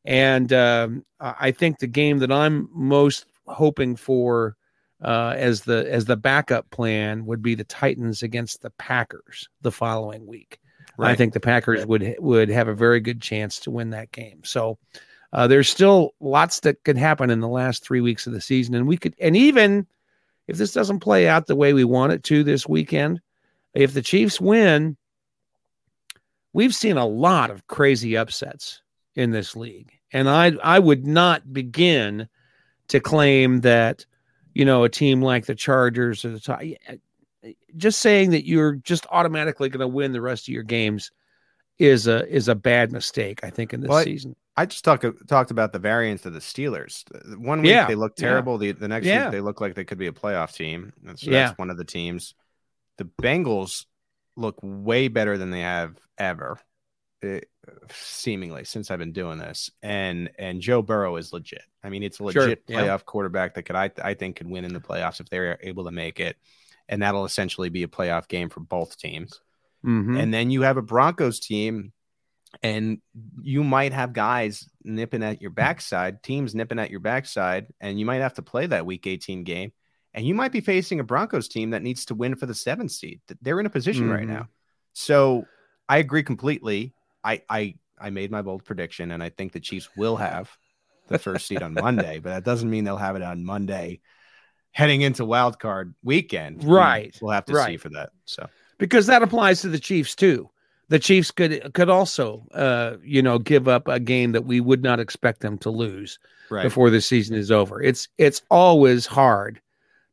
And um, I think the game that I'm most hoping for uh, as the as the backup plan would be the Titans against the Packers the following week. Right. I think the Packers would would have a very good chance to win that game. So uh, there's still lots that could happen in the last three weeks of the season, and we could, and even if this doesn't play out the way we want it to this weekend, if the Chiefs win, we've seen a lot of crazy upsets in this league, and I I would not begin to claim that you know a team like the Chargers or the just saying that you're just automatically going to win the rest of your games is a is a bad mistake. I think in this well, season. I, just talked talked about the variance of the Steelers. One week yeah, they look terrible. Yeah. The the next yeah. week they look like they could be a playoff team. So yeah. that's one of the teams. The Bengals look way better than they have ever, it, eh, seemingly since I've been doing this. And and Joe Burrow is legit. I mean, it's a legit sure. playoff quarterback that could I I think could win in the playoffs if they're able to make it and that'll essentially be a playoff game for both teams. Mm-hmm. And then you have a Broncos team, and you might have guys nipping at your backside, teams nipping at your backside, and you might have to play that Week 18 game. And you might be facing a Broncos team that needs to win for the seventh seed. They're in a position mm-hmm. right now. So I agree completely. I I I made my bold prediction, and I think the Chiefs will have the first seed on Monday, but that doesn't mean they'll have it on Monday heading into wild card weekend. Right. We'll have to right. see for that. So because that applies to the Chiefs too. The Chiefs could could also uh, you know give up a game that we would not expect them to lose right. before the season is over. It's it's always hard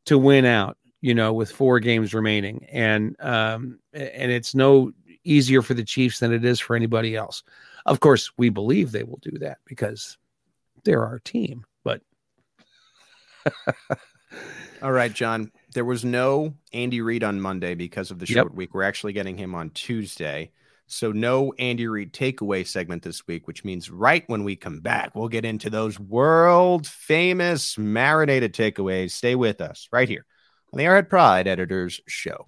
to win out, you know, with four games remaining. And um and it's no easier for the Chiefs than it is for anybody else. Of course, we believe they will do that because they're our team, but All right, John. There was no Andy Reid on Monday because of the short yep. week. We're actually getting him on Tuesday. So, no Andy Reid takeaway segment this week, which means right when we come back, we'll get into those world famous marinated takeaways. Stay with us right here on the Arrowhead Pride Editors Show.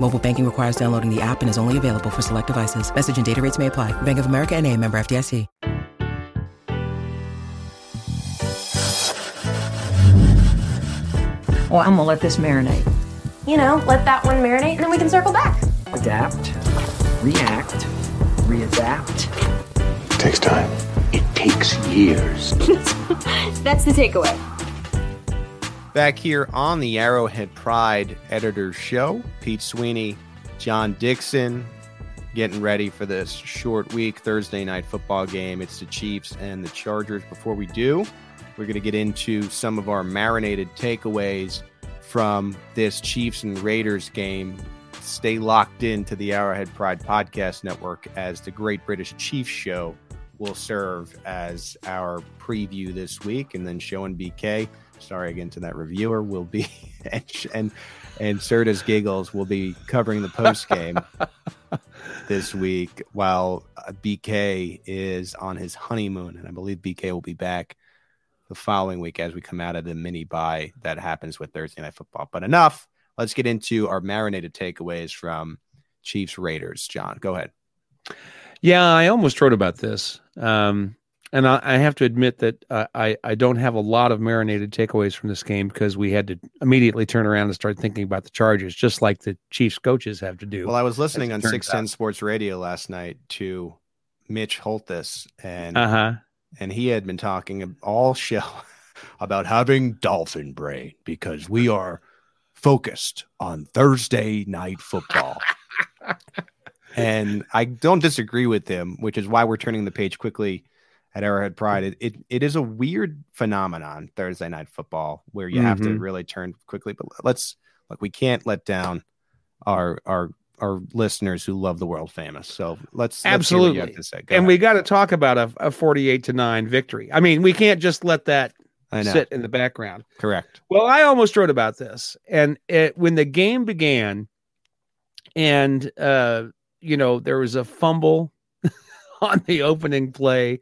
Mobile banking requires downloading the app and is only available for select devices. Message and data rates may apply. Bank of America and a member FDIC. Well, I'm gonna let this marinate. You know, let that one marinate and then we can circle back. Adapt, react, readapt. It takes time. It takes years. That's the takeaway. Back here on the Arrowhead Pride Editors Show, Pete Sweeney, John Dixon, getting ready for this short week Thursday night football game. It's the Chiefs and the Chargers. Before we do, we're going to get into some of our marinated takeaways from this Chiefs and Raiders game. Stay locked into the Arrowhead Pride Podcast Network as the Great British Chiefs Show will serve as our preview this week, and then Show and BK. Sorry again to that reviewer. Will be and and and Serta's giggles will be covering the post game this week, while uh, BK is on his honeymoon, and I believe BK will be back the following week as we come out of the mini bye that happens with Thursday Night Football. But enough. Let's get into our marinated takeaways from Chiefs Raiders. John, go ahead. Yeah, I almost wrote about this. Um, and I, I, have to admit that uh, I, I don't have a lot of marinated takeaways from this game because we had to immediately turn around and start thinking about the Chargers, just like the Chiefs coaches have to do. Well, I was listening on 610 Sports Radio last night to Mitch Holthus, and uh-huh. and he had been talking all show about having dolphin brain because we are focused on Thursday night football. and I don't disagree with him, which is why we're turning the page quickly at Arrowhead Pride. It, it, it is a weird phenomenon, Thursday night football, where you mm-hmm. have to Mm-hmm. really turn quickly. But let's like we can't let down our our our listeners who love the world famous. So let's, let's absolutely and ahead. we got to talk about a, a forty-eight to nine victory. I mean, we can't just let that sit in the background. Correct. Well, I almost wrote about this, and it, when the game began, and uh, you know there was a fumble on the opening play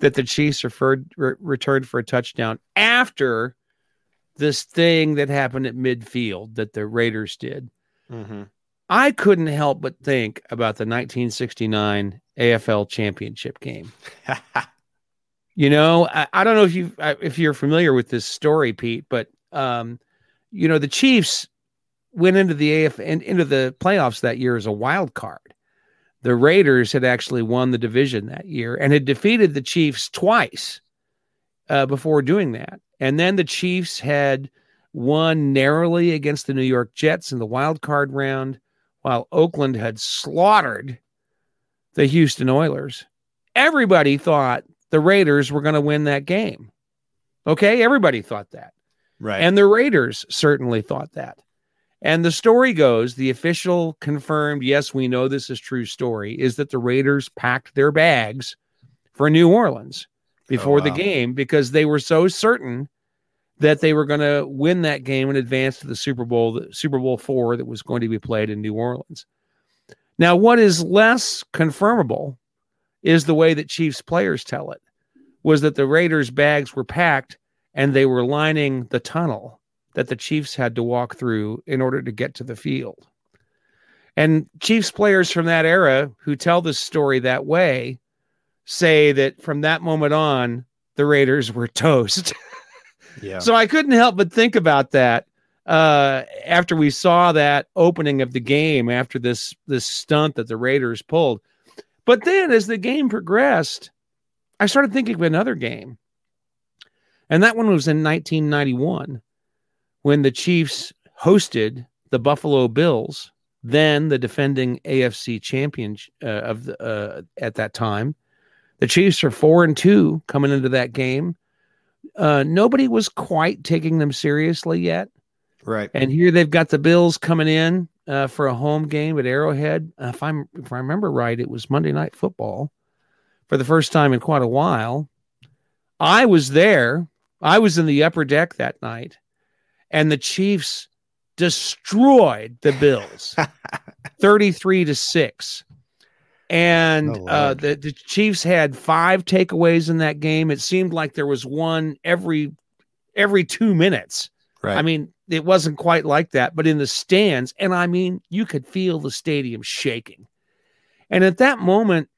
that the Chiefs referred re- returned for a touchdown after this thing that happened at midfield that the Raiders did. Mm-hmm. I couldn't help but think about the 1969 AFL Championship game. you know, I, I, don't know if you if you're familiar with this story, Pete, but um, you know the Chiefs went into the AF and into the playoffs that year as a wild card. The Raiders had actually won the division that year and had defeated the Chiefs twice uh, before doing that. And then the Chiefs had won narrowly against the New York Jets in the wild card round, while Oakland had slaughtered the Houston Oilers. Everybody thought the Raiders were going to win that game. Okay, everybody thought that. Right. And the Raiders certainly thought that. And the story goes, the official confirmed, yes, we know this is true story, is that the Raiders packed their bags for New Orleans before oh, wow. the game because they were so certain that they were going to win that game and advance to the Super Bowl, the Super Bowl four that was going to be played in New Orleans. Now, what is less confirmable is the way that Chiefs players tell it was that the Raiders' bags were packed and they were lining the tunnel that the Chiefs had to walk through in order to get to the field. And Chiefs players from that era who tell this story that way say that from that moment on, the Raiders were toast. Yeah. So I couldn't help but think about that uh, after we saw that opening of the game after this this stunt that the Raiders pulled. But then as the game progressed, I started thinking of another game. And that one was in 1991 when the Chiefs hosted the Buffalo Bills, then the defending AFC champion uh, of the, uh, at that time. The Chiefs are 4 and 2 coming into that game uh, nobody was quite taking them seriously yet. Right. And here they've got the Bills coming in uh, for a home game at Arrowhead. Uh, if I'm if I remember right, it was Monday Night Football for the first time in quite a while. I was there. I was in the upper deck that night, and the Chiefs destroyed the Bills, thirty-three to six. And Oh, uh, the, the Chiefs had five takeaways in that game. It seemed like there was one every every two minutes. Right. I mean, it wasn't quite like that, but in the stands, and I mean, you could feel the stadium shaking. And at that moment,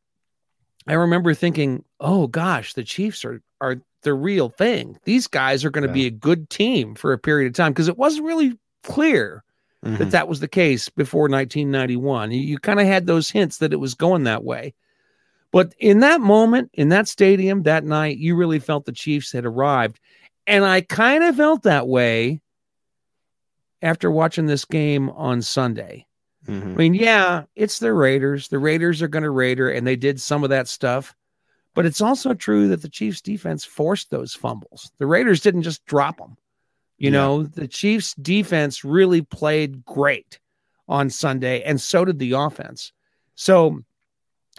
I remember thinking, "Oh gosh, the Chiefs are are the real thing. These guys are going to Yeah. be a good team for a period of time because it wasn't really clear Mhm. that that was the case before 1991. You, you kind of had those hints that it was going that way. But in that moment, in that stadium that night, you really felt the Chiefs had arrived. And I kind of felt that way after watching this game on Sunday. Mhm. I mean, yeah, it's the Raiders. The Raiders are going to Raider, and they did some of that stuff. But it's also true that the Chiefs defense forced those fumbles. The Raiders didn't just drop them. You Yeah. know, the Chiefs defense really played great on Sunday, and so did the offense. So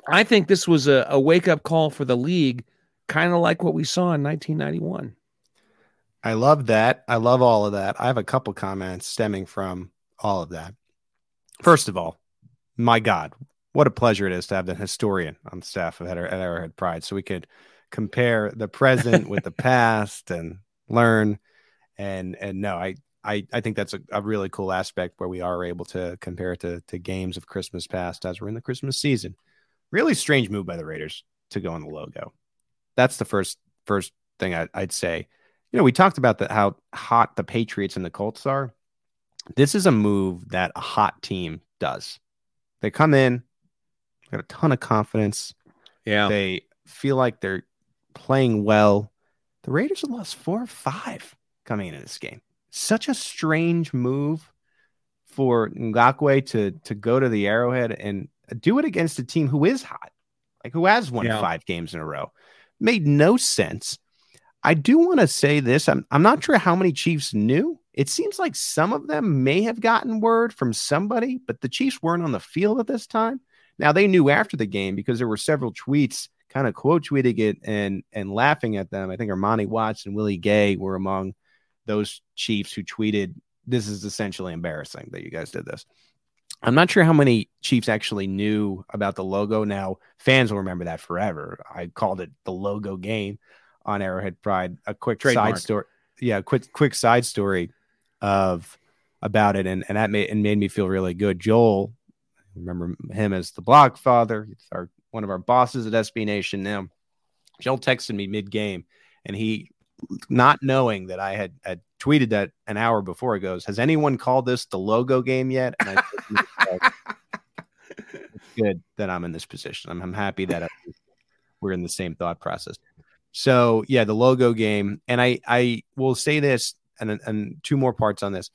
I think this was a, a wake up call for the league, kind of like what we saw in 1991. I love that. I love all of that. I have a couple comments stemming from all of that. First of all, my God, what a pleasure it is to have the historian on staff at, at Arrowhead Pride, so we could compare the present with the past and learn. And and no, I I, I think that's a, a really cool aspect where we are able to compare it to, to games of Christmas past as we're in the Christmas season. Really strange move by the Raiders to go on the logo. That's the first first thing I, I'd say you know, we talked about the, how hot the Patriots and the Colts are. This is a move that a hot team does. They come in, got a ton of confidence. Yeah. They feel like they're playing well. The Raiders have lost four or five coming into this game. Such a strange move for Ngakoue to to go to the Arrowhead and do it against a team who is hot, like who has won Yeah. five games in a row. Made no sense. I do want to say this. I'm I'm not sure how many Chiefs knew. It seems like some of them may have gotten word from somebody, but the Chiefs weren't on the field at this time. Now they knew after the game because there were several tweets kind of quote tweeting it and and laughing at them. I think Armani Watts and Willie Gay were among those Chiefs who tweeted, "This is essentially embarrassing that you guys did this." I'm not sure how many Chiefs actually knew about the logo. Now fans will remember that forever. I called it the logo game on Arrowhead Pride. A quick Trademark. side story, yeah, quick quick side story of about it, and and that made and made me feel really good. Joel, remember him as the blog father. He's our one of our bosses at SB Nation now. Joel texted me mid game, and he, not knowing that I had, had tweeted that an hour before, he goes, "Has anyone called this the logo game yet?" And I good that I'm in this position. I'm, I'm happy that I- we're in the same thought process. So yeah, the logo game, and I I will say this, and and two more parts on this.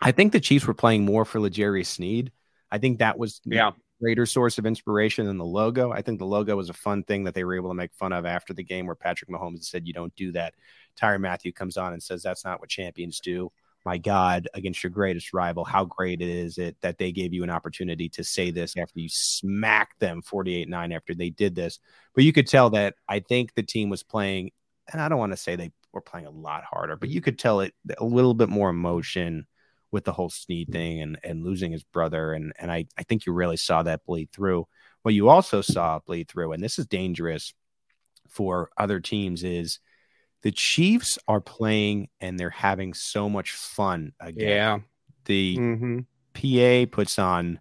I think the Chiefs were playing more for L'Jarius Sneed. I think that was Yeah. greater source of inspiration than the logo. I think the logo was a fun thing that they were able to make fun of after the game, where Patrick Mahomes said, "You don't do that." Tyrann Mathieu comes on and says, "That's not what champions do." My God, against your greatest rival, how great is it that they gave you an opportunity to say this after you smacked them 48 9 after they did this? But you could tell that I think the team was playing, and I don't want to say they were playing a lot harder, but you could tell it a little bit more emotion with the whole Sneed thing and, and losing his brother. And, and I, I think you really saw that bleed through. What you also saw bleed through, and this is dangerous for other teams, is the Chiefs are playing and they're having so much fun again. Yeah. The Mm-hmm. PA puts on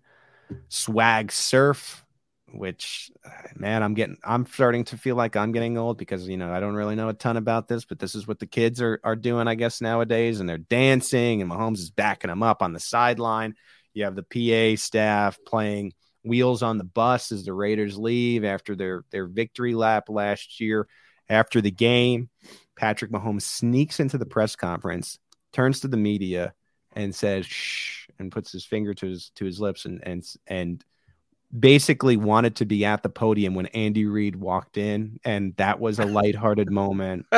swag surf, which uh, man, I'm getting I'm starting to feel like I'm getting old because you know I don't really know a ton about this, but this is what the kids are are doing, I guess, nowadays, and they're dancing, and Mahomes is backing them up on the sideline. You have the PA staff playing wheels on the bus as the Raiders leave after their their victory lap last year. After the game, Patrick Mahomes sneaks into the press conference, turns to the media, and says shh and puts his finger to his to his lips and and and basically wanted to be at the podium when Andy Reid walked in and that was a lighthearted moment.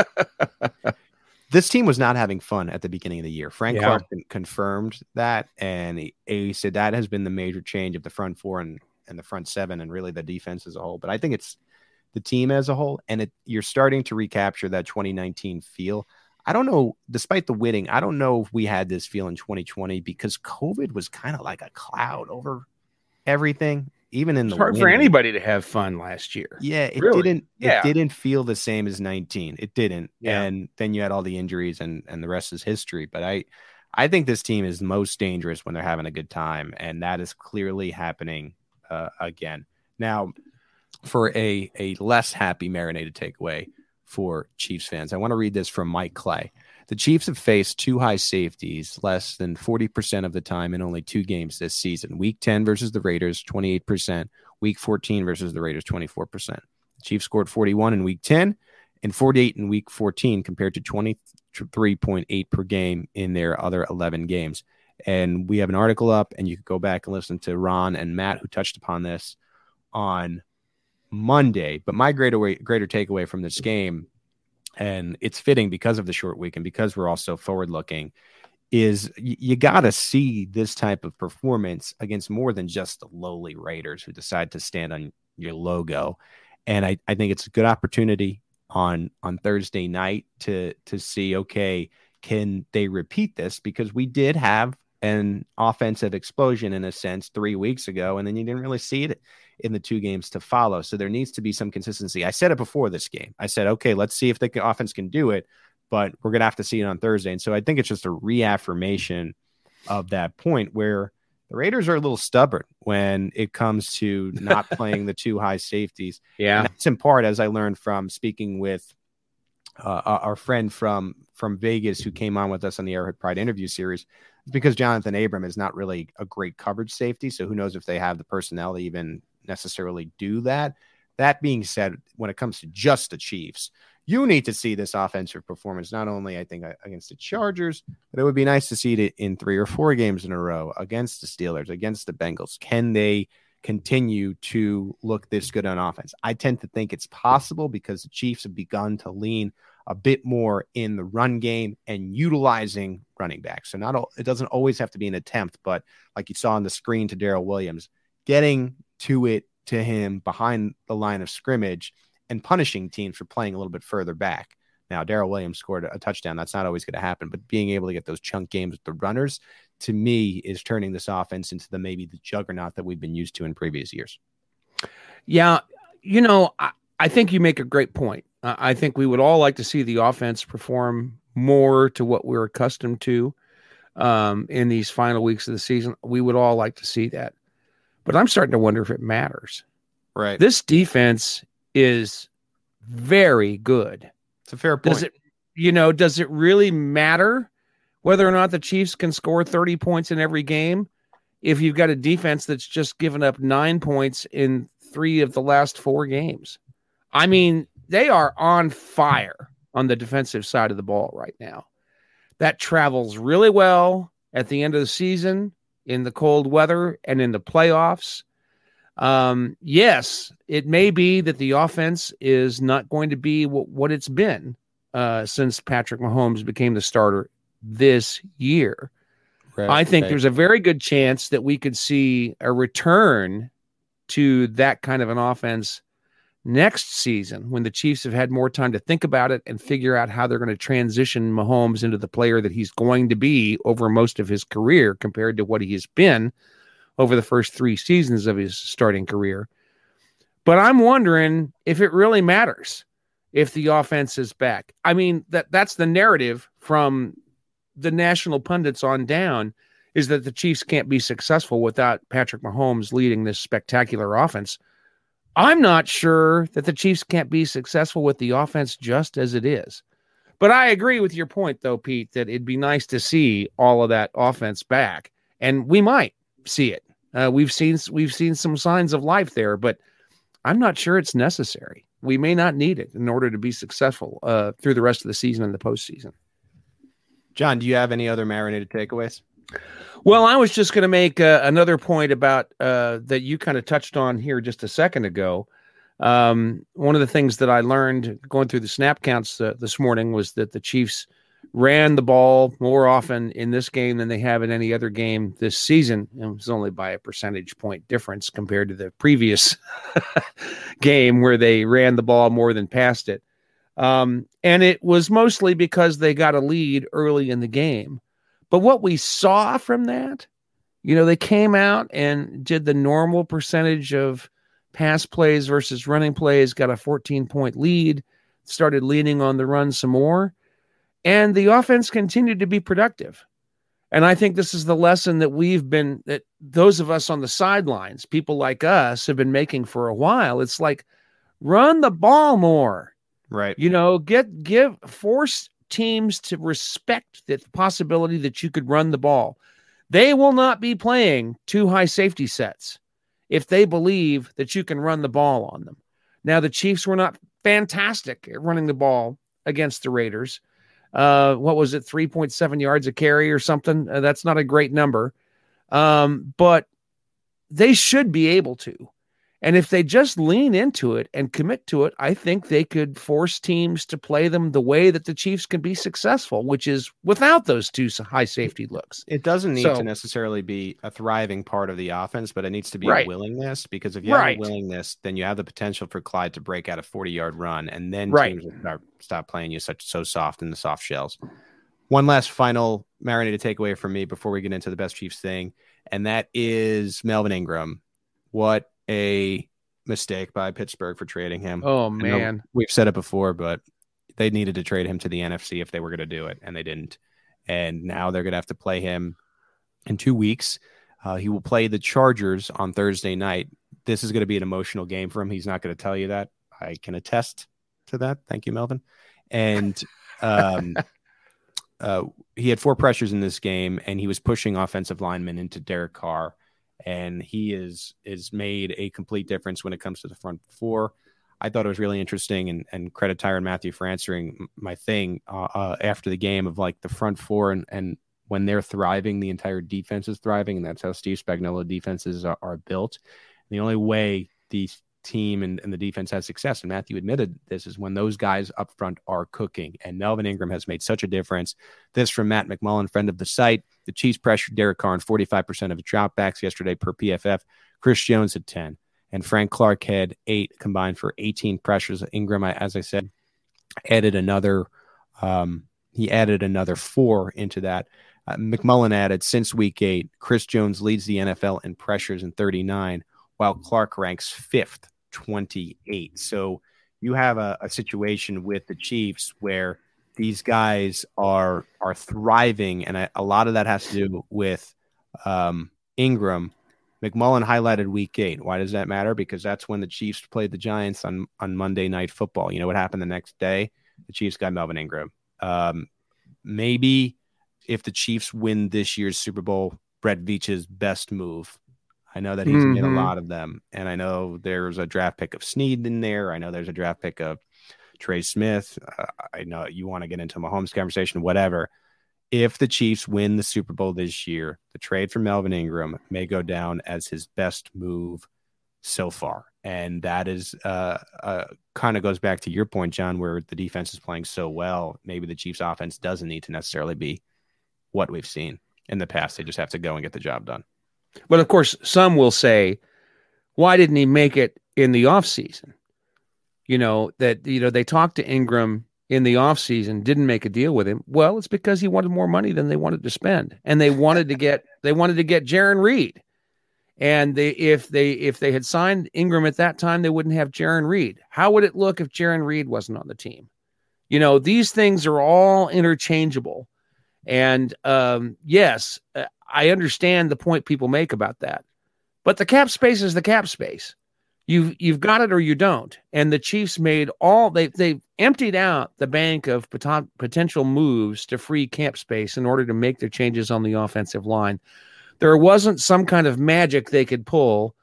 This team was not having fun at the beginning of the year. Frank Yeah. Clark confirmed that and he, he said that has been the major change of the front four and and the front seven and really the defense as a whole. But I think it's the team as a whole and it you're starting to recapture that 2019 feel. I don't know, despite the winning, I don't know if we had this feel in 2020 because COVID was kind of like a cloud over everything, even in the hard for anybody to have fun last year. Yeah, it Really? didn't. Yeah. It didn't feel the same as 19. It didn't. Yeah. And then you had all the injuries, and and the rest is history. But I, I think this team is most dangerous when they're having a good time, and that is clearly happening uh, again. Now, for a a less happy marinated takeaway for Chiefs fans, I want to read this from Mike Clay. The Chiefs have faced two high safeties less than 40% of the time in only two games this season. Week 10 versus the Raiders, 28%. Week 14 versus the Raiders, 24%. The Chiefs scored 41 in week 10 and 48 in week 14 compared to 23.8 per game in their other 11 games. And we have an article up, and you can go back and listen to Ron and Matt, who touched upon this on Monday. But my greater, greater takeaway from this game and it's fitting because of the short week and because we're also forward looking is you got to see this type of performance against more than just the lowly raiders who decide to stand on your logo. And I, I think it's a good opportunity on on thursday night to to see okay can they repeat this? Because we did have an offensive explosion in a sense three weeks ago and then you didn't really see it in the two games to follow. So there needs to be some consistency. I said it before this game. I said, okay, let's see if the offense can do it, but we're going to have to see it on Thursday. And so I think it's just a reaffirmation of that point where the Raiders are a little stubborn when it comes to not playing the two high safeties. Yeah. And that's in part, as I learned from speaking with uh, our friend from from Vegas who came on with us on the Arrowhead Pride interview series. Because Johnathan Abram is not really a great coverage safety. So who knows if they have the personnel to even necessarily do that. That being said, when it comes to just the Chiefs, you need to see this offensive performance, not only, I think, against the Chargers, but it would be nice to see it in three or four games in a row against the Steelers, against the Bengals. Can they continue to look this good on offense? I tend to think it's possible because the Chiefs have begun to lean a bit more in the run game and utilizing running backs. So not all, it doesn't always have to be an attempt, but like you saw on the screen to Darrel Williams, getting to it to him behind the line of scrimmage and punishing teams for playing a little bit further back. Now, Darrel Williams scored a touchdown. That's not always going to happen, but being able to get those chunk games with the runners, to me, is turning this offense into the maybe the juggernaut that we've been used to in previous years. Yeah, you know, I, I think you make a great point. Uh, I think we would all like to see the offense perform more to what we're accustomed to um, in these final weeks of the season. We would all like to see that but I'm starting to wonder if it matters. Right. This defense is very good. It's a fair point. Does it, you know, does it really matter whether or not the Chiefs can score 30 points in every game if you've got a defense that's just given up nine points in three of the last four games? I mean, they are on fire on the defensive side of the ball right now. That travels really well at the end of the season in the cold weather and in the playoffs. Um, yes, it may be that the offense is not going to be what, what it's been uh, since Patrick Mahomes became the starter this year. Right, I think right. there's a very good chance that we could see a return to that kind of an offense next season when the Chiefs have had more time to think about it and figure out how they're going to transition Mahomes into the player that he's going to be over most of his career compared to what he has been over the first three seasons of his starting career. But I'm wondering if it really matters if the offense is back. I mean, that that's the narrative from the national pundits on down is that the Chiefs can't be successful without Patrick Mahomes leading this spectacular offense. I'm not sure that the Chiefs can't be successful with the offense just as it is. But I agree with your point, though, Pete, that it'd be nice to see all of that offense back, and we might see it. Uh, we've seen we've seen some signs of life there, but I'm not sure it's necessary. We may not need it in order to be successful uh, through the rest of the season and the postseason. John, do you have any other marinated takeaways? Well, I was just going to make uh, another point about uh, that you kind of touched on here just a second ago. Um, one of the things that I learned going through the snap counts uh, this morning was that the Chiefs ran the ball more often in this game than they have in any other game this season. It was only by a percentage point difference compared to the previous game where they ran the ball more than passed it. Um, and it was mostly because they got a lead early in the game. But what we saw from that, you know, they came out and did the normal percentage of pass plays versus running plays, got a 14 point lead, started leaning on the run some more, and the offense continued to be productive. And I think this is the lesson that we've been that those of us on the sidelines, people like us, have been making for a while. It's like run the ball more. Right. You know, get give force teams to respect the possibility that you could run the ball. They will not be playing two high safety sets if they believe that you can run the ball on them. Now, the Chiefs were not fantastic at running the ball against the Raiders. Uh, what was it, 3.7 yards a carry or something? Uh, that's not a great number. Um, but they should be able to. And if they just lean into it and commit to it, I think they could force teams to play them the way that the Chiefs can be successful, which is without those two high safety looks. It doesn't need So- to necessarily be a thriving part of the offense, but it needs to be Right. a willingness because if you have a willingness, then you have the potential for Clyde to break out a 40 yard run and then Right. teams will start, stop playing you such so soft in the soft shells. One last final marinated takeaway from me before we get into the best Chiefs thing, and that is Melvin Ingram. What a mistake by Pittsburgh for trading him. Oh, man. we've said it before, but they needed to trade him to the NFC if they were going to do it, and they didn't. And now they're going to have to play him in two weeks. Uh, he will play the Chargers on Thursday night. This is going to be an emotional game for him. He's not going to tell you that. I can attest to that. Thank you, Melvin. And um, uh, he had four pressures in this game, and he was pushing offensive linemen into Derek Carr, and he is is made a complete difference when it comes to the front four. I thought it was really interesting, and and credit Tyrann Mathieu for answering my thing uh, uh, after the game of like the front four and and when they're thriving, the entire defense is thriving, and that's how Steve Spagnuolo defenses are, are built. the only way the team and, and the defense has success, and Mathieu admitted this, is when those guys up front are cooking. And Melvin Ingram has made such a difference. This from Matt McMullen, friend of the site. The Chiefs pressured Derek Carr on 45% of his dropbacks yesterday per PFF. Chris Jones had 10, and Frank Clark had eight combined for 18 pressures. Ingram, as I said, added another. Um, he added another four into that. Uh, McMullen added since week eight, Chris Jones leads the NFL in pressures in 39, while Clark ranks fifth, 28. So you have a, a situation with the Chiefs where these guys are are thriving, and a, a lot of that has to do with um, Ingram. McMullen highlighted Week Eight. Why does that matter? Because that's when the Chiefs played the Giants on on Monday Night Football. You know what happened the next day? The Chiefs got Melvin Ingram. Um, maybe if the Chiefs win this year's Super Bowl, Brett Veach's best move. I know that he's made a Mhm. lot of them, and I know there's a draft pick of Sneed in there. I know there's a draft pick of Trey Smith. Uh, I know you want to get into Mahomes conversation, whatever. If the Chiefs win the Super Bowl this year, the trade for Melvin Ingram may go down as his best move so far, and that is uh, uh, kind of goes back to your point, John, where the defense is playing so well. Maybe the Chiefs' offense doesn't need to necessarily be what we've seen in the past. They just have to go and get the job done. But of course, some will say, why didn't he make it in the offseason? You know, that, you know, they talked to Ingram in the offseason, didn't make a deal with him. Well, it's because he wanted more money than they wanted to spend. And they wanted to get, they wanted to get Jarran Reed. And they, if they, if they had signed Ingram at that time, they wouldn't have Jarran Reed. How would it look if Jarran Reed wasn't on the team? You know, these things are all interchangeable. And um, yes, uh, I understand the point people make about that. But the cap space is the cap space. You've you've got it or you don't. And the Chiefs made all they they emptied out the bank of poten- potential moves to free cap space in order to make their changes on the offensive line. There wasn't some kind of magic they could pull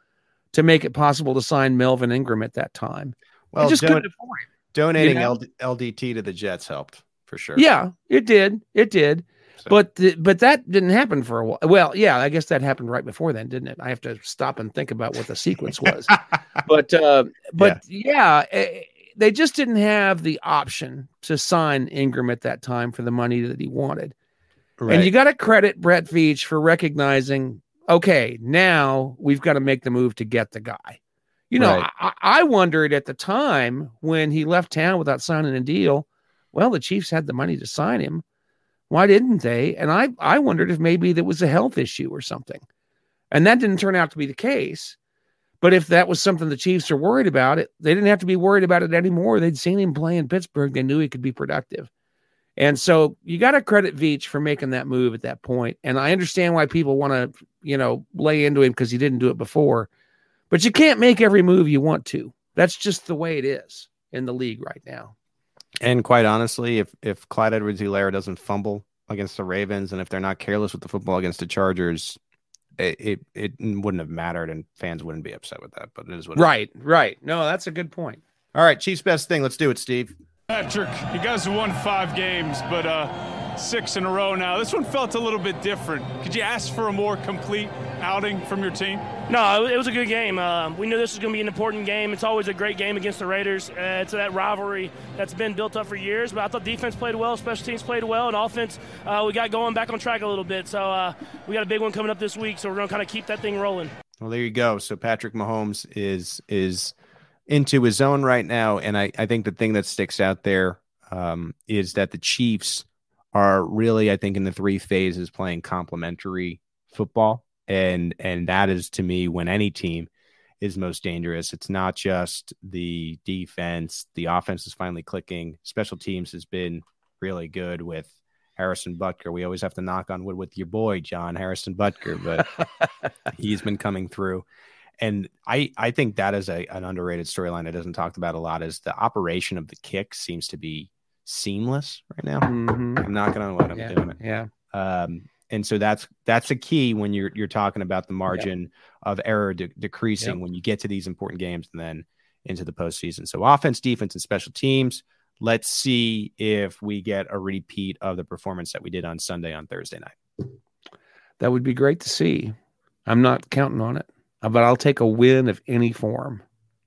to make it possible to sign Melvin Ingram at that time. Well, just don- couldn't afford it. donating You know? LD- LDT to the Jets helped for sure. Yeah, it did. It did. So- But the, but that didn't happen for a while. Well, yeah, I guess that happened right before then, didn't it? I have to stop and think about what the sequence was. but uh, but yeah, eh, they just didn't have the option to sign Ingram at that time for the money that he wanted. right. And you got to credit Brett Veach for recognizing, okay, now we've got to make the move to get the guy. You know, Right. I, I wondered at the time when he left town without signing a deal. Well, the Chiefs had the money to sign him. Why didn't they? And I, I wondered if maybe there was a health issue or something. And that didn't turn out to be the case. But if that was something the Chiefs are worried about, it they didn't have to be worried about it anymore. They'd seen him play in Pittsburgh. They knew he could be productive. And so you got to credit Veach for making that move at that point. And I understand why people want to, you know, lay into him because he didn't do it before. But you can't make every move you want to. That's just the way it is in the league right now. And quite honestly, if if Clyde Edwards-Helaire doesn't fumble against the Ravens, and if they're not careless with the football against the Chargers, it, it, it wouldn't have mattered, and fans wouldn't be upset with that. But it is what. Right, right. No, that's a good point. All right, Chiefs best thing. Let's do it, Steve. Patrick, you guys have won five games, but uh, six in a row now. This one felt a little bit different. Could you ask for a more complete outing from your team? No, it was a good game. Uh, we knew this was going to be an important game. It's always a great game against the Raiders. Uh, it's that rivalry that's been built up for years. But I thought defense played well, special teams played well, and offense uh, we got going back on track a little bit. So uh, we got a big one coming up this week. So we're going to kind of keep that thing rolling. Well, there you go. So Patrick Mahomes is is into his zone right now. And I, I think the thing that sticks out there um, is that the Chiefs are really, I think, in the three phases playing complementary football. And and that is to me when any team is most dangerous. It's not just the defense. The offense is finally clicking. Special teams has been really good with Harrison Butker. We always have to knock on wood with your boy, John Harrison Butker, but he's been coming through and I I think that is a an underrated storyline that isn't talked about a lot. Is the operation of the kick seems to be seamless right now. Mm-hmm. I'm not gonna let him yeah. doing it. Yeah. Um, and so that's that's a key when you're you're talking about the margin yep. of error de- decreasing yep. when you get to these important games and then into the postseason. So offense, defense, and special teams. Let's see if we get a repeat of the performance that we did on Sunday on Thursday night. That would be great to see. I'm not counting on it. Uh, but I'll take a win of any form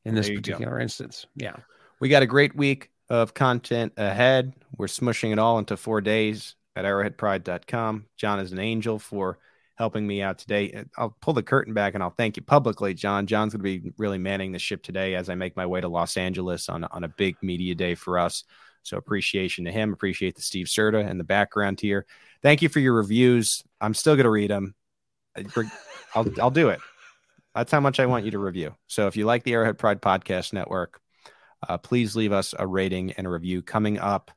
in this particular go. instance. Yeah. We got a great week of content ahead. We're smushing it all into four days at arrowheadpride.com. John is an angel for helping me out today. I'll pull the curtain back and I'll thank you publicly, John. John's going to be really manning the ship today as I make my way to Los Angeles on, on a big media day for us. So appreciation to him. Appreciate the Steve Serda and the background here. Thank you for your reviews. I'm still going to read them. I'll, I'll do it. That's how much I want you to review. So if you like the Arrowhead Pride Podcast Network, uh, please leave us a rating and a review coming up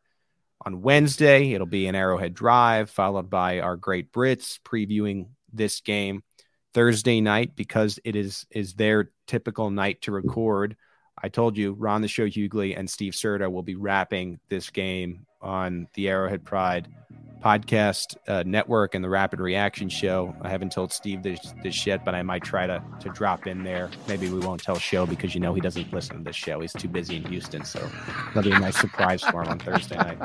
on Wednesday. It'll be an Arrowhead Drive, followed by our great Brits previewing this game. Thursday night, because it is is their typical night to record. I told you, Ron the Show Hughley and Steve Serda will be wrapping this game on the Arrowhead Pride podcast uh, network and the Rapid Reaction Show. I haven't told Steve this, this yet, but I might try to to drop in there. Maybe we won't tell Show because you know he doesn't listen to this show. He's too busy in Houston, so that'll be a nice surprise for him on Thursday night.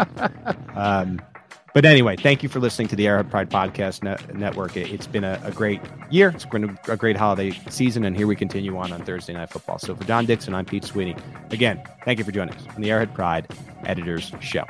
Um, but anyway, thank you for listening to the Arrowhead Pride Podcast Net- Network. It, has been a, a, great year. It's been a, a, great holiday season, and here we continue on on Thursday Night Football. So for John Dixon, I'm Pete Sweeney. Again, thank you for joining us on the Arrowhead Pride Editors Show.